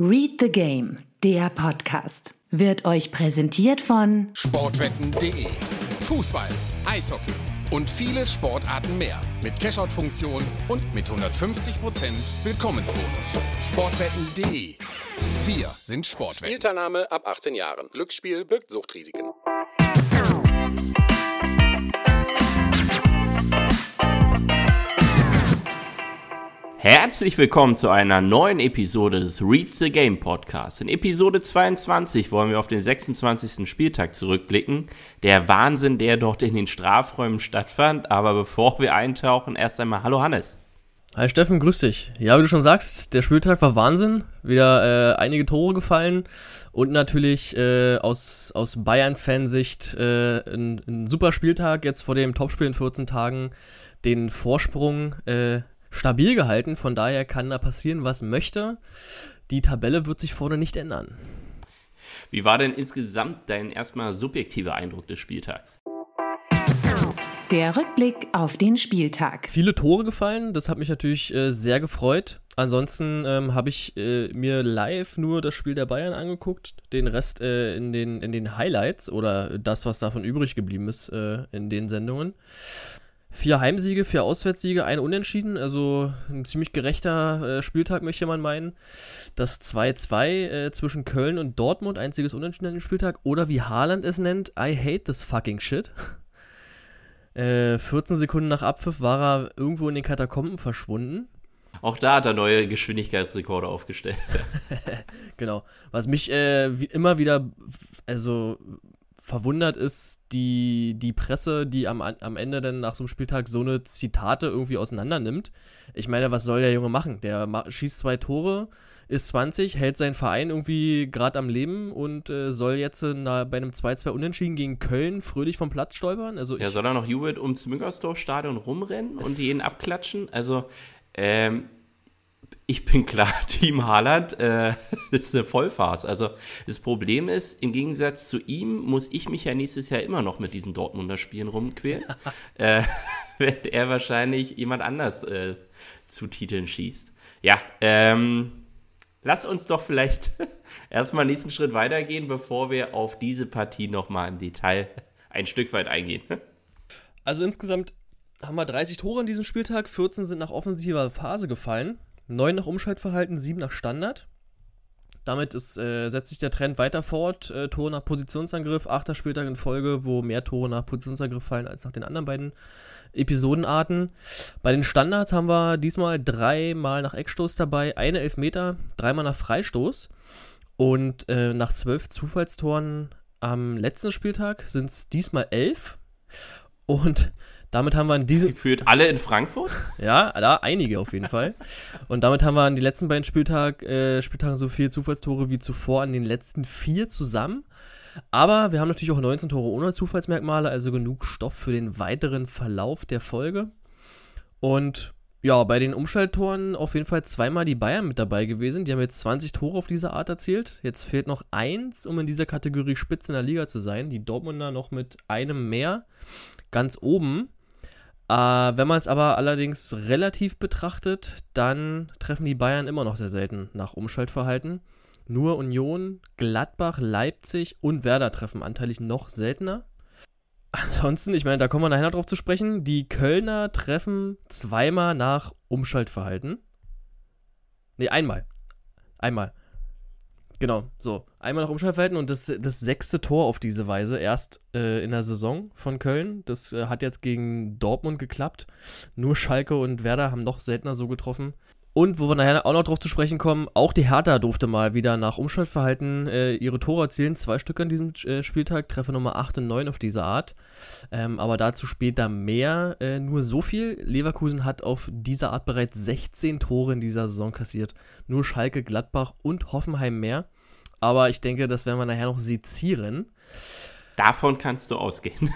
Read the Game, der Podcast, wird euch präsentiert von Sportwetten.de. Fußball, Eishockey und viele Sportarten mehr. Mit Cashout-Funktion und mit 150% Willkommensbonus. Sportwetten.de. Wir sind Sportwetten. Spielteilnahme ab 18 Jahren. Glücksspiel birgt Suchtrisiken. Herzlich willkommen zu einer neuen Episode des Read the Game Podcast. In Episode 22 wollen wir auf den 26. Spieltag zurückblicken. Der Wahnsinn, der dort in den Strafräumen stattfand. Aber bevor wir eintauchen, erst einmal Hallo Hannes. Hi Steffen, grüß dich. Ja, wie du schon sagst, der Spieltag war Wahnsinn. Wieder äh, einige Tore gefallen und natürlich äh, aus, aus Bayern-Fansicht äh, ein, ein super Spieltag jetzt vor dem Topspiel in 14 Tagen. Den Vorsprung äh, stabil gehalten, von daher kann da passieren, was möchte. Die Tabelle wird sich vorne nicht ändern. Wie war denn insgesamt dein erstmal subjektiver Eindruck des Spieltags? der Rückblick auf den Spieltag. Viele Tore gefallen, das hat mich natürlich äh, sehr gefreut. Ansonsten ähm, habe ich äh, mir live nur das Spiel der Bayern angeguckt, den Rest äh, in, den, in den Highlights oder das, was davon übrig geblieben ist äh, in den Sendungen. Vier Heimsiege, vier Auswärtssiege, ein Unentschieden, also ein ziemlich gerechter äh, Spieltag, möchte man meinen. Das 2-2 äh, zwischen Köln und Dortmund, einziges Unentschieden an dem Spieltag. Oder wie Haaland es nennt, I hate this fucking shit. Äh, 14 Sekunden nach Abpfiff war er irgendwo in den Katakomben verschwunden. Auch da hat er neue Geschwindigkeitsrekorde aufgestellt. genau. Was mich äh, wie immer wieder, also verwundert ist die, die Presse, die am, am Ende dann nach so einem Spieltag so eine Zitate irgendwie auseinander nimmt. Ich meine, was soll der Junge machen? Der schießt zwei Tore, ist 20, hält seinen Verein irgendwie gerade am Leben und äh, soll jetzt äh, na, bei einem 2-2 Unentschieden gegen Köln fröhlich vom Platz stolpern. Also ja, soll er noch jubelnd ums Müngersdorf-Stadion rumrennen und jeden abklatschen? Also, ähm, ich bin klar Team Haaland, äh, das ist eine Vollfarce. Also das Problem ist, im Gegensatz zu ihm muss ich mich ja nächstes Jahr immer noch mit diesen Dortmunder Spielen rumquälen, äh, während er wahrscheinlich jemand anders äh, zu Titeln schießt. Ja, ähm, lass uns doch vielleicht erstmal nächsten Schritt weitergehen, bevor wir auf diese Partie nochmal im Detail ein Stück weit eingehen. Also insgesamt haben wir 30 Tore an diesem Spieltag, 14 sind nach offensiver Phase gefallen. 9 nach Umschaltverhalten, 7 nach Standard. Damit ist, äh, setzt sich der Trend weiter fort. Äh, Tore nach Positionsangriff, achter Spieltag in Folge, wo mehr Tore nach Positionsangriff fallen als nach den anderen beiden Episodenarten. Bei den Standards haben wir diesmal dreimal nach Eckstoß dabei, eine Elfmeter, dreimal nach Freistoß. Und äh, nach zwölf Zufallstoren am letzten Spieltag sind es diesmal elf. Und damit haben wir an diesen. Gefühlt alle in Frankfurt? Ja, da einige auf jeden Fall. Und damit haben wir an die letzten beiden Spieltag, äh, Spieltagen so viele Zufallstore wie zuvor an den letzten vier zusammen. Aber wir haben natürlich auch 19 Tore ohne Zufallsmerkmale, also genug Stoff für den weiteren Verlauf der Folge. Und ja, bei den Umschalttoren auf jeden Fall zweimal die Bayern mit dabei gewesen. Die haben jetzt 20 Tore auf diese Art erzielt. Jetzt fehlt noch eins, um in dieser Kategorie Spitze in der Liga zu sein. Die Dortmunder noch mit einem mehr ganz oben. Äh, wenn man es aber allerdings relativ betrachtet, dann treffen die Bayern immer noch sehr selten nach Umschaltverhalten. Nur Union, Gladbach, Leipzig und Werder treffen anteilig noch seltener. Ansonsten, ich meine, da kommen wir nachher noch drauf zu sprechen. Die Kölner treffen zweimal nach Umschaltverhalten. Ne, einmal. Einmal. Genau, so. Einmal noch Umschaltverhalten und das, das sechste Tor auf diese Weise erst äh, in der Saison von Köln. Das äh, hat jetzt gegen Dortmund geklappt. Nur Schalke und Werder haben noch seltener so getroffen. Und wo wir nachher auch noch drauf zu sprechen kommen, auch die Hertha durfte mal wieder nach Umschaltverhalten äh, ihre Tore erzielen. Zwei Stück an diesem äh, Spieltag, Treffer Nummer 8 und 9 auf diese Art. Ähm, aber dazu später mehr. Äh, nur so viel. Leverkusen hat auf diese Art bereits 16 Tore in dieser Saison kassiert. Nur Schalke, Gladbach und Hoffenheim mehr. Aber ich denke, das werden wir nachher noch sezieren. Davon kannst du ausgehen.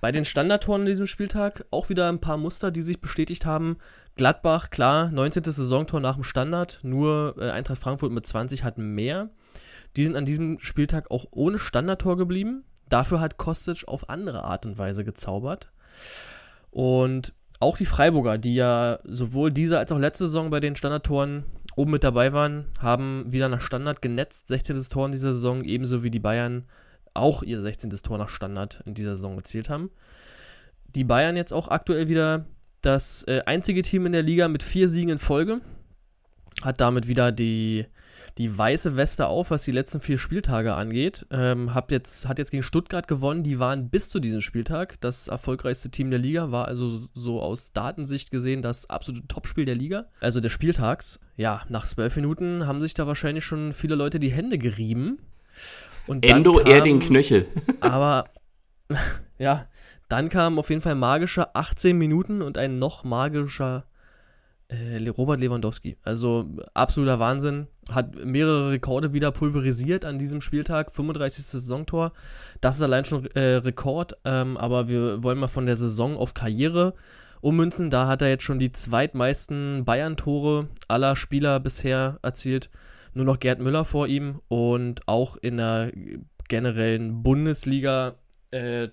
Bei den Standardtoren in diesem Spieltag auch wieder ein paar Muster, die sich bestätigt haben. Gladbach, klar, 19. Saisontor nach dem Standard, nur äh, Eintracht Frankfurt mit 20 hatten mehr. Die sind an diesem Spieltag auch ohne Standardtor geblieben. Dafür hat Kostic auf andere Art und Weise gezaubert. Und auch die Freiburger, die ja sowohl diese als auch letzte Saison bei den Standardtoren oben mit dabei waren, haben wieder nach Standard genetzt, 16. Tor in dieser Saison, ebenso wie die Bayern auch ihr 16. Tor nach Standard in dieser Saison erzielt haben. Die Bayern jetzt auch aktuell wieder das äh, einzige Team in der Liga mit vier Siegen in Folge. Hat damit wieder die, die weiße Weste auf, was die letzten vier Spieltage angeht. Ähm, hat, jetzt, hat jetzt gegen Stuttgart gewonnen. Die waren bis zu diesem Spieltag das erfolgreichste Team der Liga. War also so aus Datensicht gesehen das absolute Topspiel der Liga. Also des Spieltags. Ja, nach zwölf Minuten haben sich da wahrscheinlich schon viele Leute die Hände gerieben. Und Endo kam, eher den Knöchel. aber ja, dann kamen auf jeden Fall magische 18 Minuten und ein noch magischer äh, Robert Lewandowski. Also absoluter Wahnsinn. Hat mehrere Rekorde wieder pulverisiert an diesem Spieltag. 35. Saisontor. Das ist allein schon äh, Rekord. Ähm, aber wir wollen mal von der Saison auf Karriere ummünzen. Da hat er jetzt schon die zweitmeisten Bayern-Tore aller Spieler bisher erzielt. Nur noch Gerd Müller vor ihm. Und auch in der generellen Bundesliga äh,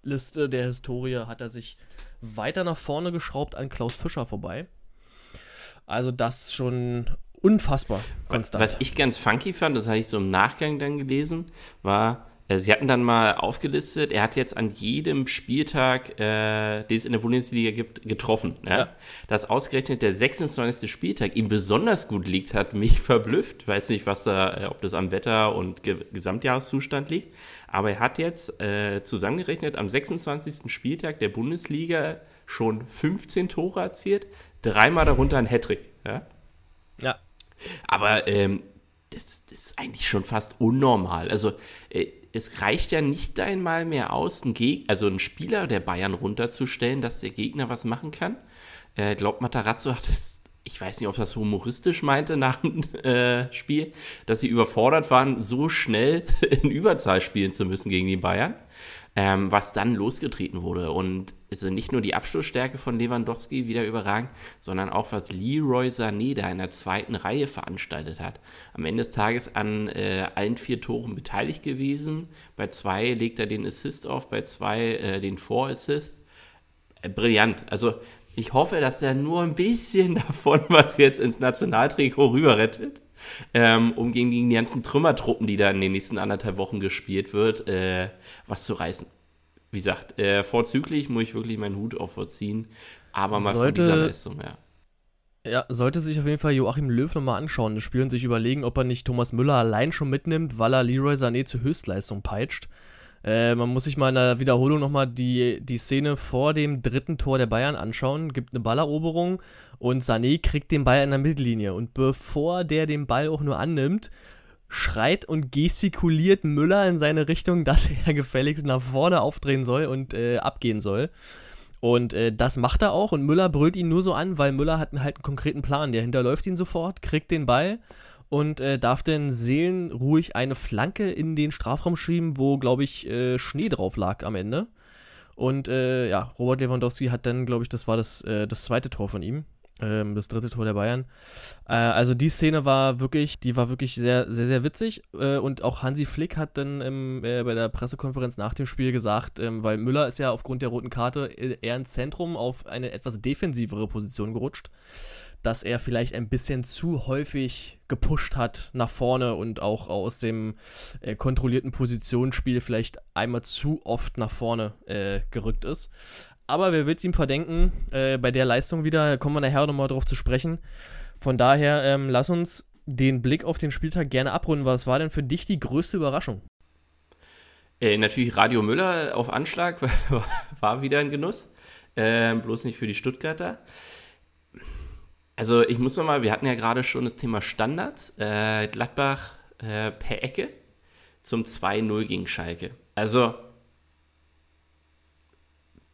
Torschützenliste der Historie hat er sich weiter nach vorne geschraubt an Klaus Fischer vorbei. Also das schon unfassbar konstant. Was ich ganz funky fand, das habe ich so im Nachgang dann gelesen, war, sie hatten dann mal aufgelistet, er hat jetzt an jedem Spieltag, äh, den es in der Bundesliga gibt, getroffen. Ja? ja. Dass ausgerechnet der 26. Spieltag ihm besonders gut liegt, hat mich verblüfft. Weiß nicht, was da, äh, ob das am Wetter und Ge Gesamtjahreszustand liegt. Aber er hat jetzt äh, zusammengerechnet am 26. Spieltag der Bundesliga schon 15 Tore erzielt, dreimal darunter ein Hattrick. Ja. ja. Aber ähm, das, das, ist eigentlich schon fast unnormal. Also äh, es reicht ja nicht einmal mehr aus, einen Geg also einen Spieler der Bayern runterzustellen, dass der Gegner was machen kann. Äh, glaubt Matarazzo hat es, ich weiß nicht, ob das humoristisch meinte nach dem äh, Spiel, dass sie überfordert waren, so schnell in Überzahl spielen zu müssen gegen die Bayern ähm, was dann losgetreten wurde. Und es ist nicht nur die Abschlussstärke von Lewandowski wieder überragend, sondern auch was Leroy Sané da in der zweiten Reihe veranstaltet hat. Am Ende des Tages an äh, allen vier Toren beteiligt gewesen. Bei zwei legt er den Assist auf, bei zwei äh, den Vorassist. Äh, brillant. Also ich hoffe, dass er nur ein bisschen davon was jetzt ins Nationaltrikot rüber rettet ähm, um gegen die ganzen Trümmertruppen, die da in den nächsten anderthalb Wochen gespielt wird, äh, was zu reißen. Wie gesagt, äh, vorzüglich muss ich wirklich meinen Hut auch vorziehen, aber mal sollte, von dieser Leistung, ja. Ja, sollte sich auf jeden Fall Joachim Löw nochmal anschauen, das Spiel und sich überlegen, ob er nicht Thomas Müller allein schon mitnimmt, weil er Leroy Sané zur Höchstleistung peitscht. Äh, man muss sich mal in der Wiederholung nochmal die, die Szene vor dem dritten Tor der Bayern anschauen. Gibt eine Balleroberung und Sané kriegt den Ball in der Mittellinie. Und bevor der den Ball auch nur annimmt, schreit und gestikuliert Müller in seine Richtung, dass er gefälligst nach vorne aufdrehen soll und äh, abgehen soll. Und äh, das macht er auch und Müller brüllt ihn nur so an, weil Müller hat halt einen konkreten Plan. Der hinterläuft ihn sofort, kriegt den Ball und äh, darf dann seelenruhig eine Flanke in den Strafraum schieben, wo, glaube ich, äh, Schnee drauf lag am Ende. Und äh, ja, Robert Lewandowski hat dann, glaube ich, das war das, äh, das zweite Tor von ihm. Ähm, das dritte Tor der Bayern. Äh, also die Szene war wirklich, die war wirklich sehr, sehr, sehr witzig. Äh, und auch Hansi Flick hat dann ähm, bei der Pressekonferenz nach dem Spiel gesagt, ähm, weil Müller ist ja aufgrund der roten Karte eher ins Zentrum auf eine etwas defensivere Position gerutscht dass er vielleicht ein bisschen zu häufig gepusht hat nach vorne und auch aus dem äh, kontrollierten Positionsspiel vielleicht einmal zu oft nach vorne äh, gerückt ist. Aber wer will es ihm verdenken? Äh, bei der Leistung wieder kommen wir nachher nochmal drauf zu sprechen. Von daher, ähm, lass uns den Blick auf den Spieltag gerne abrunden. Was war denn für dich die größte Überraschung? Äh, natürlich Radio Müller auf Anschlag war wieder ein Genuss. Äh, bloß nicht für die Stuttgarter. Also ich muss nochmal, wir hatten ja gerade schon das Thema Standards. Äh, Gladbach äh, per Ecke zum 2-0 gegen Schalke. Also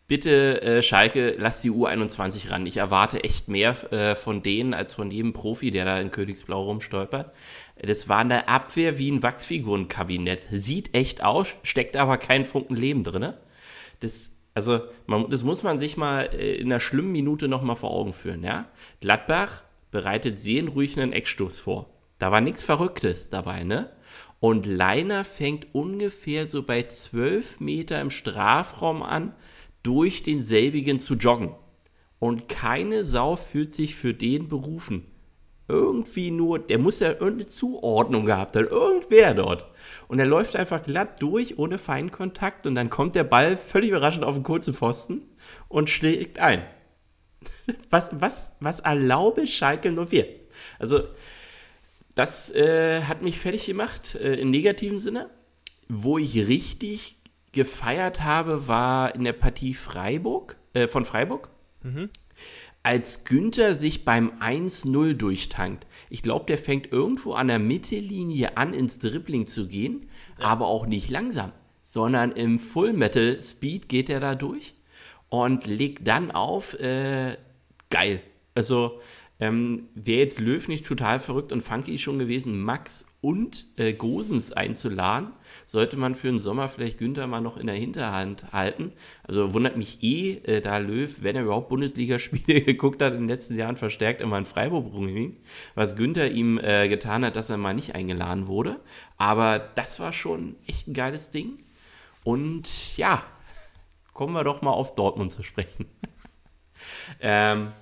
bitte äh, Schalke, lass die U21 ran. Ich erwarte echt mehr äh, von denen als von jedem Profi, der da in Königsblau rumstolpert. Das war eine Abwehr wie ein Wachsfigurenkabinett. Sieht echt aus, steckt aber kein Funken Leben drin. Das also, man, das muss man sich mal äh, in einer schlimmen Minute nochmal vor Augen führen, ja. Gladbach bereitet seelenruhig einen Eckstoß vor. Da war nichts Verrücktes dabei, ne? Und Leiner fängt ungefähr so bei 12 Meter im Strafraum an, durch denselbigen zu joggen. Und keine Sau fühlt sich für den berufen. Irgendwie nur, der muss ja irgendeine Zuordnung gehabt haben, irgendwer dort. Und er läuft einfach glatt durch, ohne Feinkontakt und dann kommt der Ball völlig überraschend auf den kurzen Pfosten und schlägt ein. Was, was, was erlaube Schalke 04? Also, das äh, hat mich fertig gemacht, äh, im negativen Sinne. Wo ich richtig gefeiert habe, war in der Partie Freiburg, äh, von Freiburg. Als Günther sich beim 1-0 durchtankt. Ich glaube, der fängt irgendwo an der Mittellinie an, ins Dribbling zu gehen, aber auch nicht langsam, sondern im Full Metal Speed geht er da durch und legt dann auf. Äh, geil. Also, ähm, wäre jetzt Löw nicht total verrückt und funky schon gewesen, Max und äh, Gosens einzuladen, sollte man für den Sommer vielleicht Günther mal noch in der Hinterhand halten. Also wundert mich eh, äh, da Löw, wenn er überhaupt Bundesligaspiele geguckt hat, in den letzten Jahren verstärkt immer in Freiburg rumging, was Günther ihm äh, getan hat, dass er mal nicht eingeladen wurde. Aber das war schon echt ein geiles Ding. Und ja, kommen wir doch mal auf Dortmund zu sprechen. ähm,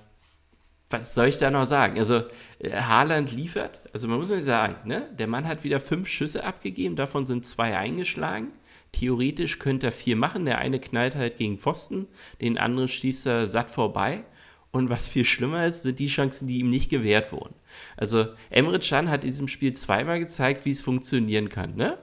was soll ich da noch sagen? Also, äh, Haaland liefert, also man muss nicht sagen, ne? der Mann hat wieder fünf Schüsse abgegeben, davon sind zwei eingeschlagen. Theoretisch könnte er vier machen. Der eine knallt halt gegen Pfosten, den anderen schießt er satt vorbei. Und was viel schlimmer ist, sind die Chancen, die ihm nicht gewährt wurden. Also, Emre Can hat in diesem Spiel zweimal gezeigt, wie es funktionieren kann. Ne?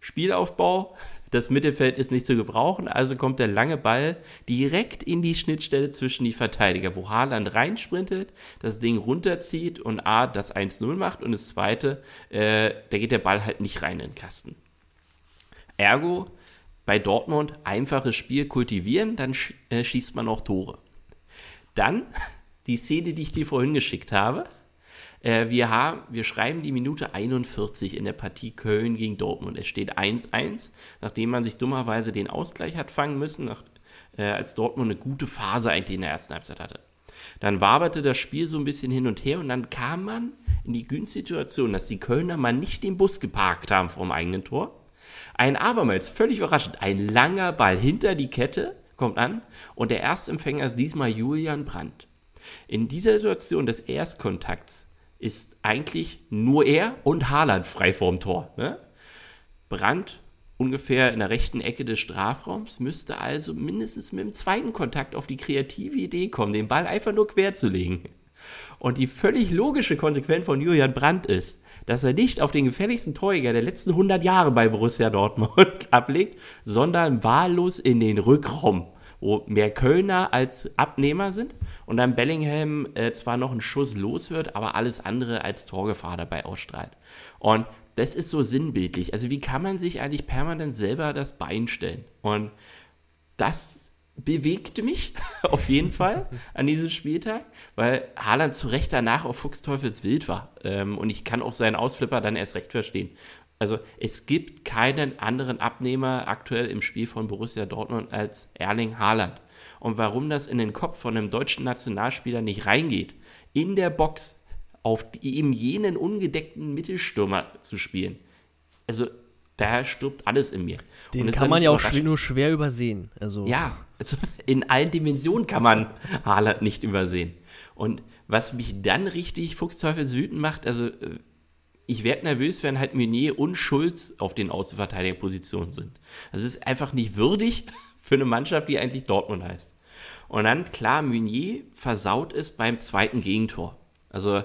Spielaufbau, das Mittelfeld ist nicht zu gebrauchen, also kommt der lange Ball direkt in die Schnittstelle zwischen die Verteidiger, wo Haaland reinsprintet, das Ding runterzieht und A, das 1-0 macht und das zweite, äh, da geht der Ball halt nicht rein in den Kasten. Ergo, bei Dortmund einfaches Spiel kultivieren, dann sch äh, schießt man auch Tore. Dann die Szene, die ich dir vorhin geschickt habe. Äh, wir, haben, wir schreiben die Minute 41 in der Partie Köln gegen Dortmund. Es steht 1-1, nachdem man sich dummerweise den Ausgleich hat fangen müssen, nach, äh, als Dortmund eine gute Phase eigentlich in der ersten Halbzeit hatte. Dann waberte das Spiel so ein bisschen hin und her und dann kam man in die günstige Situation, dass die Kölner mal nicht den Bus geparkt haben vom eigenen Tor. Ein abermals völlig überraschend, ein langer Ball hinter die Kette kommt an und der Erstempfänger ist diesmal Julian Brandt. In dieser Situation des Erstkontakts ist eigentlich nur er und Haaland frei vorm Tor. Ne? Brandt ungefähr in der rechten Ecke des Strafraums müsste also mindestens mit dem zweiten Kontakt auf die kreative Idee kommen, den Ball einfach nur quer zu legen. Und die völlig logische Konsequenz von Julian Brandt ist, dass er nicht auf den gefährlichsten Torjäger der letzten 100 Jahre bei Borussia Dortmund ablegt, sondern wahllos in den Rückraum wo mehr Kölner als Abnehmer sind und dann Bellingham äh, zwar noch einen Schuss los wird, aber alles andere als Torgefahr dabei ausstrahlt. Und das ist so sinnbildlich. Also wie kann man sich eigentlich permanent selber das Bein stellen? Und das bewegte mich auf jeden Fall an diesem Spieltag, weil Haaland zu Recht danach auf Fuchsteufelswild war. Ähm, und ich kann auch seinen Ausflipper dann erst recht verstehen. Also es gibt keinen anderen Abnehmer aktuell im Spiel von Borussia Dortmund als Erling Haaland. Und warum das in den Kopf von einem deutschen Nationalspieler nicht reingeht, in der Box auf eben jenen ungedeckten Mittelstürmer zu spielen. Also da stirbt alles in mir. Den kann man ja auch nur schwer übersehen. Also. Ja, also in allen Dimensionen kann man Haaland nicht übersehen. Und was mich dann richtig fuchsteufelswütend macht, also äh, ich werde nervös, wenn halt Meunier und Schulz auf den Außenverteidigerpositionen sind. Das ist einfach nicht würdig für eine Mannschaft, die eigentlich Dortmund heißt. Und dann, klar, Meunier versaut es beim zweiten Gegentor. Also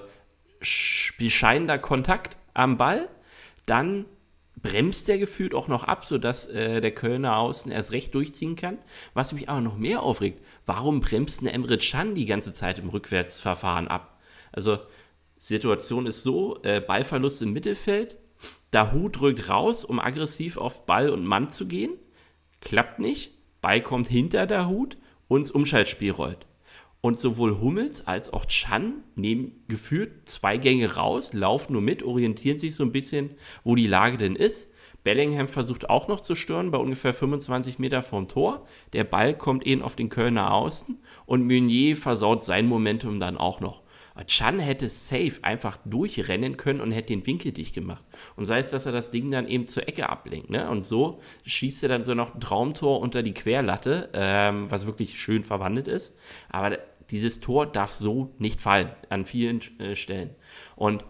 bescheidener Kontakt am Ball, dann bremst er gefühlt auch noch ab, sodass äh, der Kölner Außen erst recht durchziehen kann. Was mich aber noch mehr aufregt, warum bremst ein Emre Can die ganze Zeit im Rückwärtsverfahren ab? Also Situation ist so, äh, Ballverlust im Mittelfeld, der Hut rückt raus, um aggressiv auf Ball und Mann zu gehen, klappt nicht, Ball kommt hinter der Hut und das Umschaltspiel rollt. Und sowohl Hummels als auch Chan nehmen gefühlt zwei Gänge raus, laufen nur mit, orientieren sich so ein bisschen, wo die Lage denn ist. Bellingham versucht auch noch zu stören, bei ungefähr 25 Meter vom Tor. Der Ball kommt eben auf den Kölner Außen und Meunier versaut sein Momentum dann auch noch. Chan hätte safe einfach durchrennen können und hätte den Winkel dicht gemacht. Und sei es, dass er das Ding dann eben zur Ecke ablenkt. Ne? Und so schießt er dann so noch ein Traumtor unter die Querlatte, ähm, was wirklich schön verwandelt ist. Aber dieses Tor darf so nicht fallen an vielen äh, Stellen. Und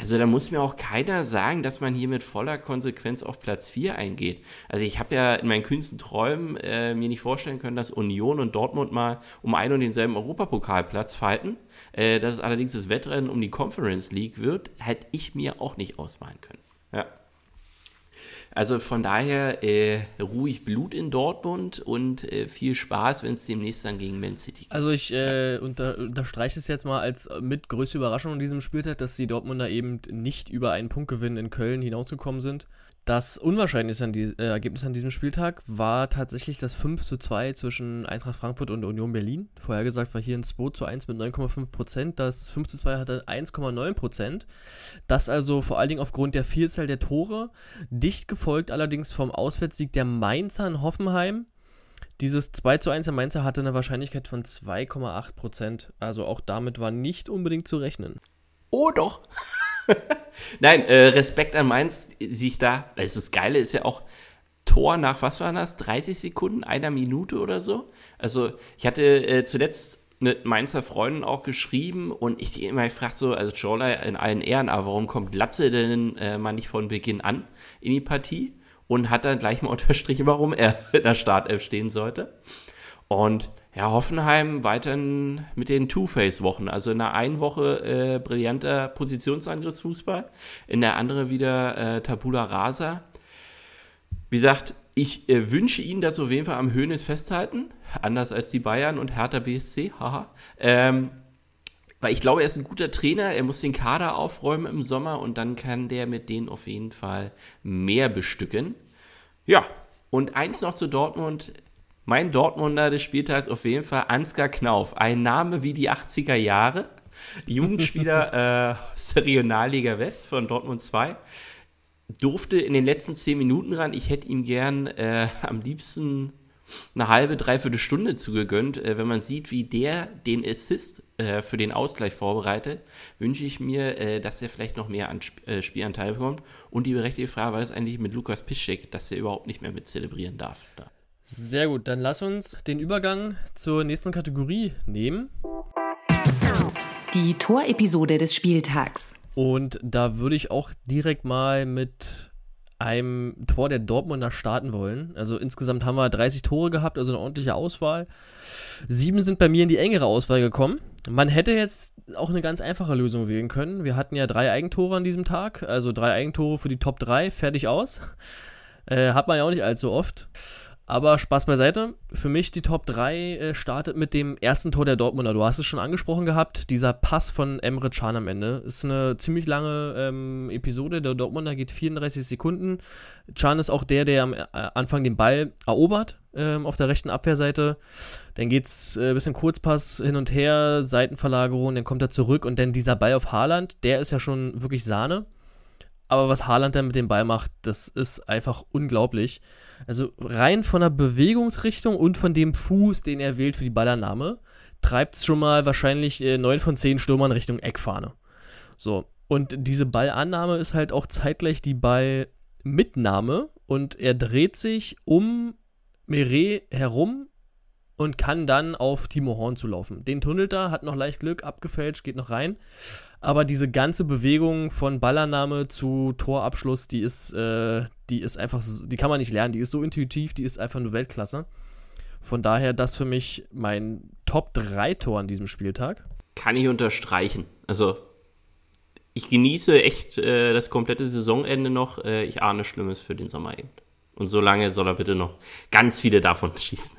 also da muss mir auch keiner sagen, dass man hier mit voller Konsequenz auf Platz 4 eingeht. Also ich habe ja in meinen kühnsten Träumen äh, mir nicht vorstellen können, dass Union und Dortmund mal um einen und denselben Europapokalplatz fighten. Äh, dass es allerdings das Wettrennen um die Conference League wird, hätte ich mir auch nicht ausmalen können. Also von daher äh, ruhig Blut in Dortmund und äh, viel Spaß, wenn es demnächst dann gegen Man City geht. Also ich äh, unter, unterstreiche es jetzt mal als mit größte Überraschung in diesem Spieltag, dass die Dortmunder eben nicht über einen Punktgewinn in Köln hinausgekommen sind. Das Unwahrscheinlichste an die, äh, Ergebnis an diesem Spieltag war tatsächlich das 5 zu 2 zwischen Eintracht Frankfurt und Union Berlin. Vorhergesagt war hier ein 2 zu 1 mit 9,5 Prozent. Das 5 zu 2 hatte 1,9 Prozent. Das also vor allen Dingen aufgrund der Vielzahl der Tore. Dicht gefolgt allerdings vom Auswärtssieg der Mainzer in Hoffenheim. Dieses 2 zu 1 der Mainzer hatte eine Wahrscheinlichkeit von 2,8 Prozent. Also auch damit war nicht unbedingt zu rechnen. Oh doch! Nein, äh, Respekt an Mainz, sich da. Das, das Geile ist ja auch Tor nach, was war das? 30 Sekunden, einer Minute oder so. Also, ich hatte äh, zuletzt mit Mainzer Freunden auch geschrieben und ich immer gefragt so, also Jorla in allen Ehren, aber warum kommt Latze denn äh, mal nicht von Beginn an in die Partie? Und hat dann gleich mal unterstrichen, warum er in der Startelf stehen sollte. Und ja, Hoffenheim weiterhin mit den Two-Face-Wochen. Also in der einen Woche äh, brillanter Positionsangriffsfußball, in der anderen wieder äh, Tabula Rasa. Wie gesagt, ich äh, wünsche Ihnen, dass auf jeden Fall am Höhnes festhalten. Anders als die Bayern und Hertha BSC. Haha. Ähm, weil ich glaube, er ist ein guter Trainer. Er muss den Kader aufräumen im Sommer und dann kann der mit denen auf jeden Fall mehr bestücken. Ja, und eins noch zu Dortmund. Mein Dortmunder des Spieltags auf jeden Fall Ansgar Knauf. Ein Name wie die 80er Jahre. Jugendspieler äh, aus der Regionalliga West von Dortmund 2. Durfte in den letzten 10 Minuten ran. Ich hätte ihm gern äh, am liebsten eine halbe, dreiviertel Stunde zugegönnt. Äh, wenn man sieht, wie der den Assist äh, für den Ausgleich vorbereitet, wünsche ich mir, äh, dass er vielleicht noch mehr an Sp äh, Spielanteil bekommt. Und die berechtigte Frage war es eigentlich mit Lukas Piszczek, dass er überhaupt nicht mehr mit zelebrieren darf. Da. Sehr gut, dann lass uns den Übergang zur nächsten Kategorie nehmen. Die Torepisode des Spieltags. Und da würde ich auch direkt mal mit einem Tor der Dortmunder starten wollen. Also insgesamt haben wir 30 Tore gehabt, also eine ordentliche Auswahl. Sieben sind bei mir in die engere Auswahl gekommen. Man hätte jetzt auch eine ganz einfache Lösung wählen können. Wir hatten ja drei Eigentore an diesem Tag, also drei Eigentore für die Top 3, fertig aus. Äh, hat man ja auch nicht allzu oft. Aber Spaß beiseite. Für mich die Top 3 äh, startet mit dem ersten Tor der Dortmunder. Du hast es schon angesprochen gehabt. Dieser Pass von Emre Can am Ende. Ist eine ziemlich lange ähm, Episode. Der Dortmunder geht 34 Sekunden. Can ist auch der, der am äh, Anfang den Ball erobert ähm, auf der rechten Abwehrseite. Dann geht es ein äh, bisschen Kurzpass hin und her, Seitenverlagerung, dann kommt er zurück und dann dieser Ball auf Haaland. Der ist ja schon wirklich Sahne. Aber was Haaland dann mit dem Ball macht, das ist einfach unglaublich. Also rein von der Bewegungsrichtung und von dem Fuß, den er wählt für die Ballannahme, treibt es schon mal wahrscheinlich äh, 9 von 10 Stürmern Richtung Eckfahne. So. Und diese Ballannahme ist halt auch zeitgleich die Ballmitnahme und er dreht sich um Meret herum und kann dann auf Timo Horn zulaufen. Den tunnelt er, hat noch leicht Glück, abgefälscht, geht noch rein. Aber diese ganze Bewegung von Ballannahme zu Torabschluss, die ist, äh, die ist einfach, die kann man nicht lernen. Die ist so intuitiv, die ist einfach nur Weltklasse. Von daher das für mich mein Top 3 Tor an diesem Spieltag. Kann ich unterstreichen. Also ich genieße echt äh, das komplette Saisonende noch. Äh, ich ahne Schlimmes für den Sommer eben. Und so lange soll er bitte noch ganz viele davon schießen.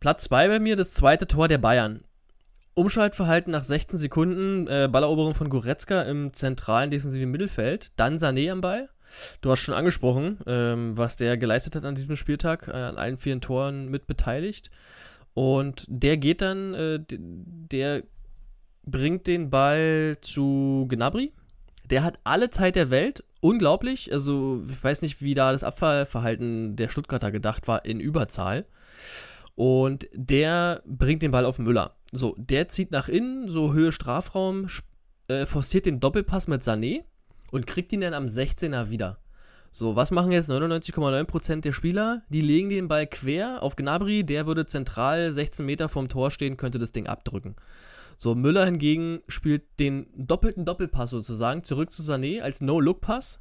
Platz 2 bei mir, das zweite Tor der Bayern. Umschaltverhalten nach 16 Sekunden, äh, Balleroberung von Goretzka im zentralen defensiven Mittelfeld, dann Sané am Ball. Du hast schon angesprochen, ähm, was der geleistet hat an diesem Spieltag, äh, an allen vier Toren mit beteiligt. Und der geht dann, äh, der bringt den Ball zu Gnabry. Der hat alle Zeit der Welt, unglaublich. Also, ich weiß nicht, wie da das Abfallverhalten der Stuttgarter gedacht war, in Überzahl. Und der bringt den Ball auf Müller. So, der zieht nach innen, so Höhe Strafraum, äh, forciert den Doppelpass mit Sané und kriegt ihn dann am 16er wieder. So, was machen jetzt 99,9% der Spieler? Die legen den Ball quer auf Gnabry, der würde zentral 16 Meter vom Tor stehen, könnte das Ding abdrücken. So, Müller hingegen spielt den doppelten Doppelpass sozusagen zurück zu Sané als No-Look-Pass.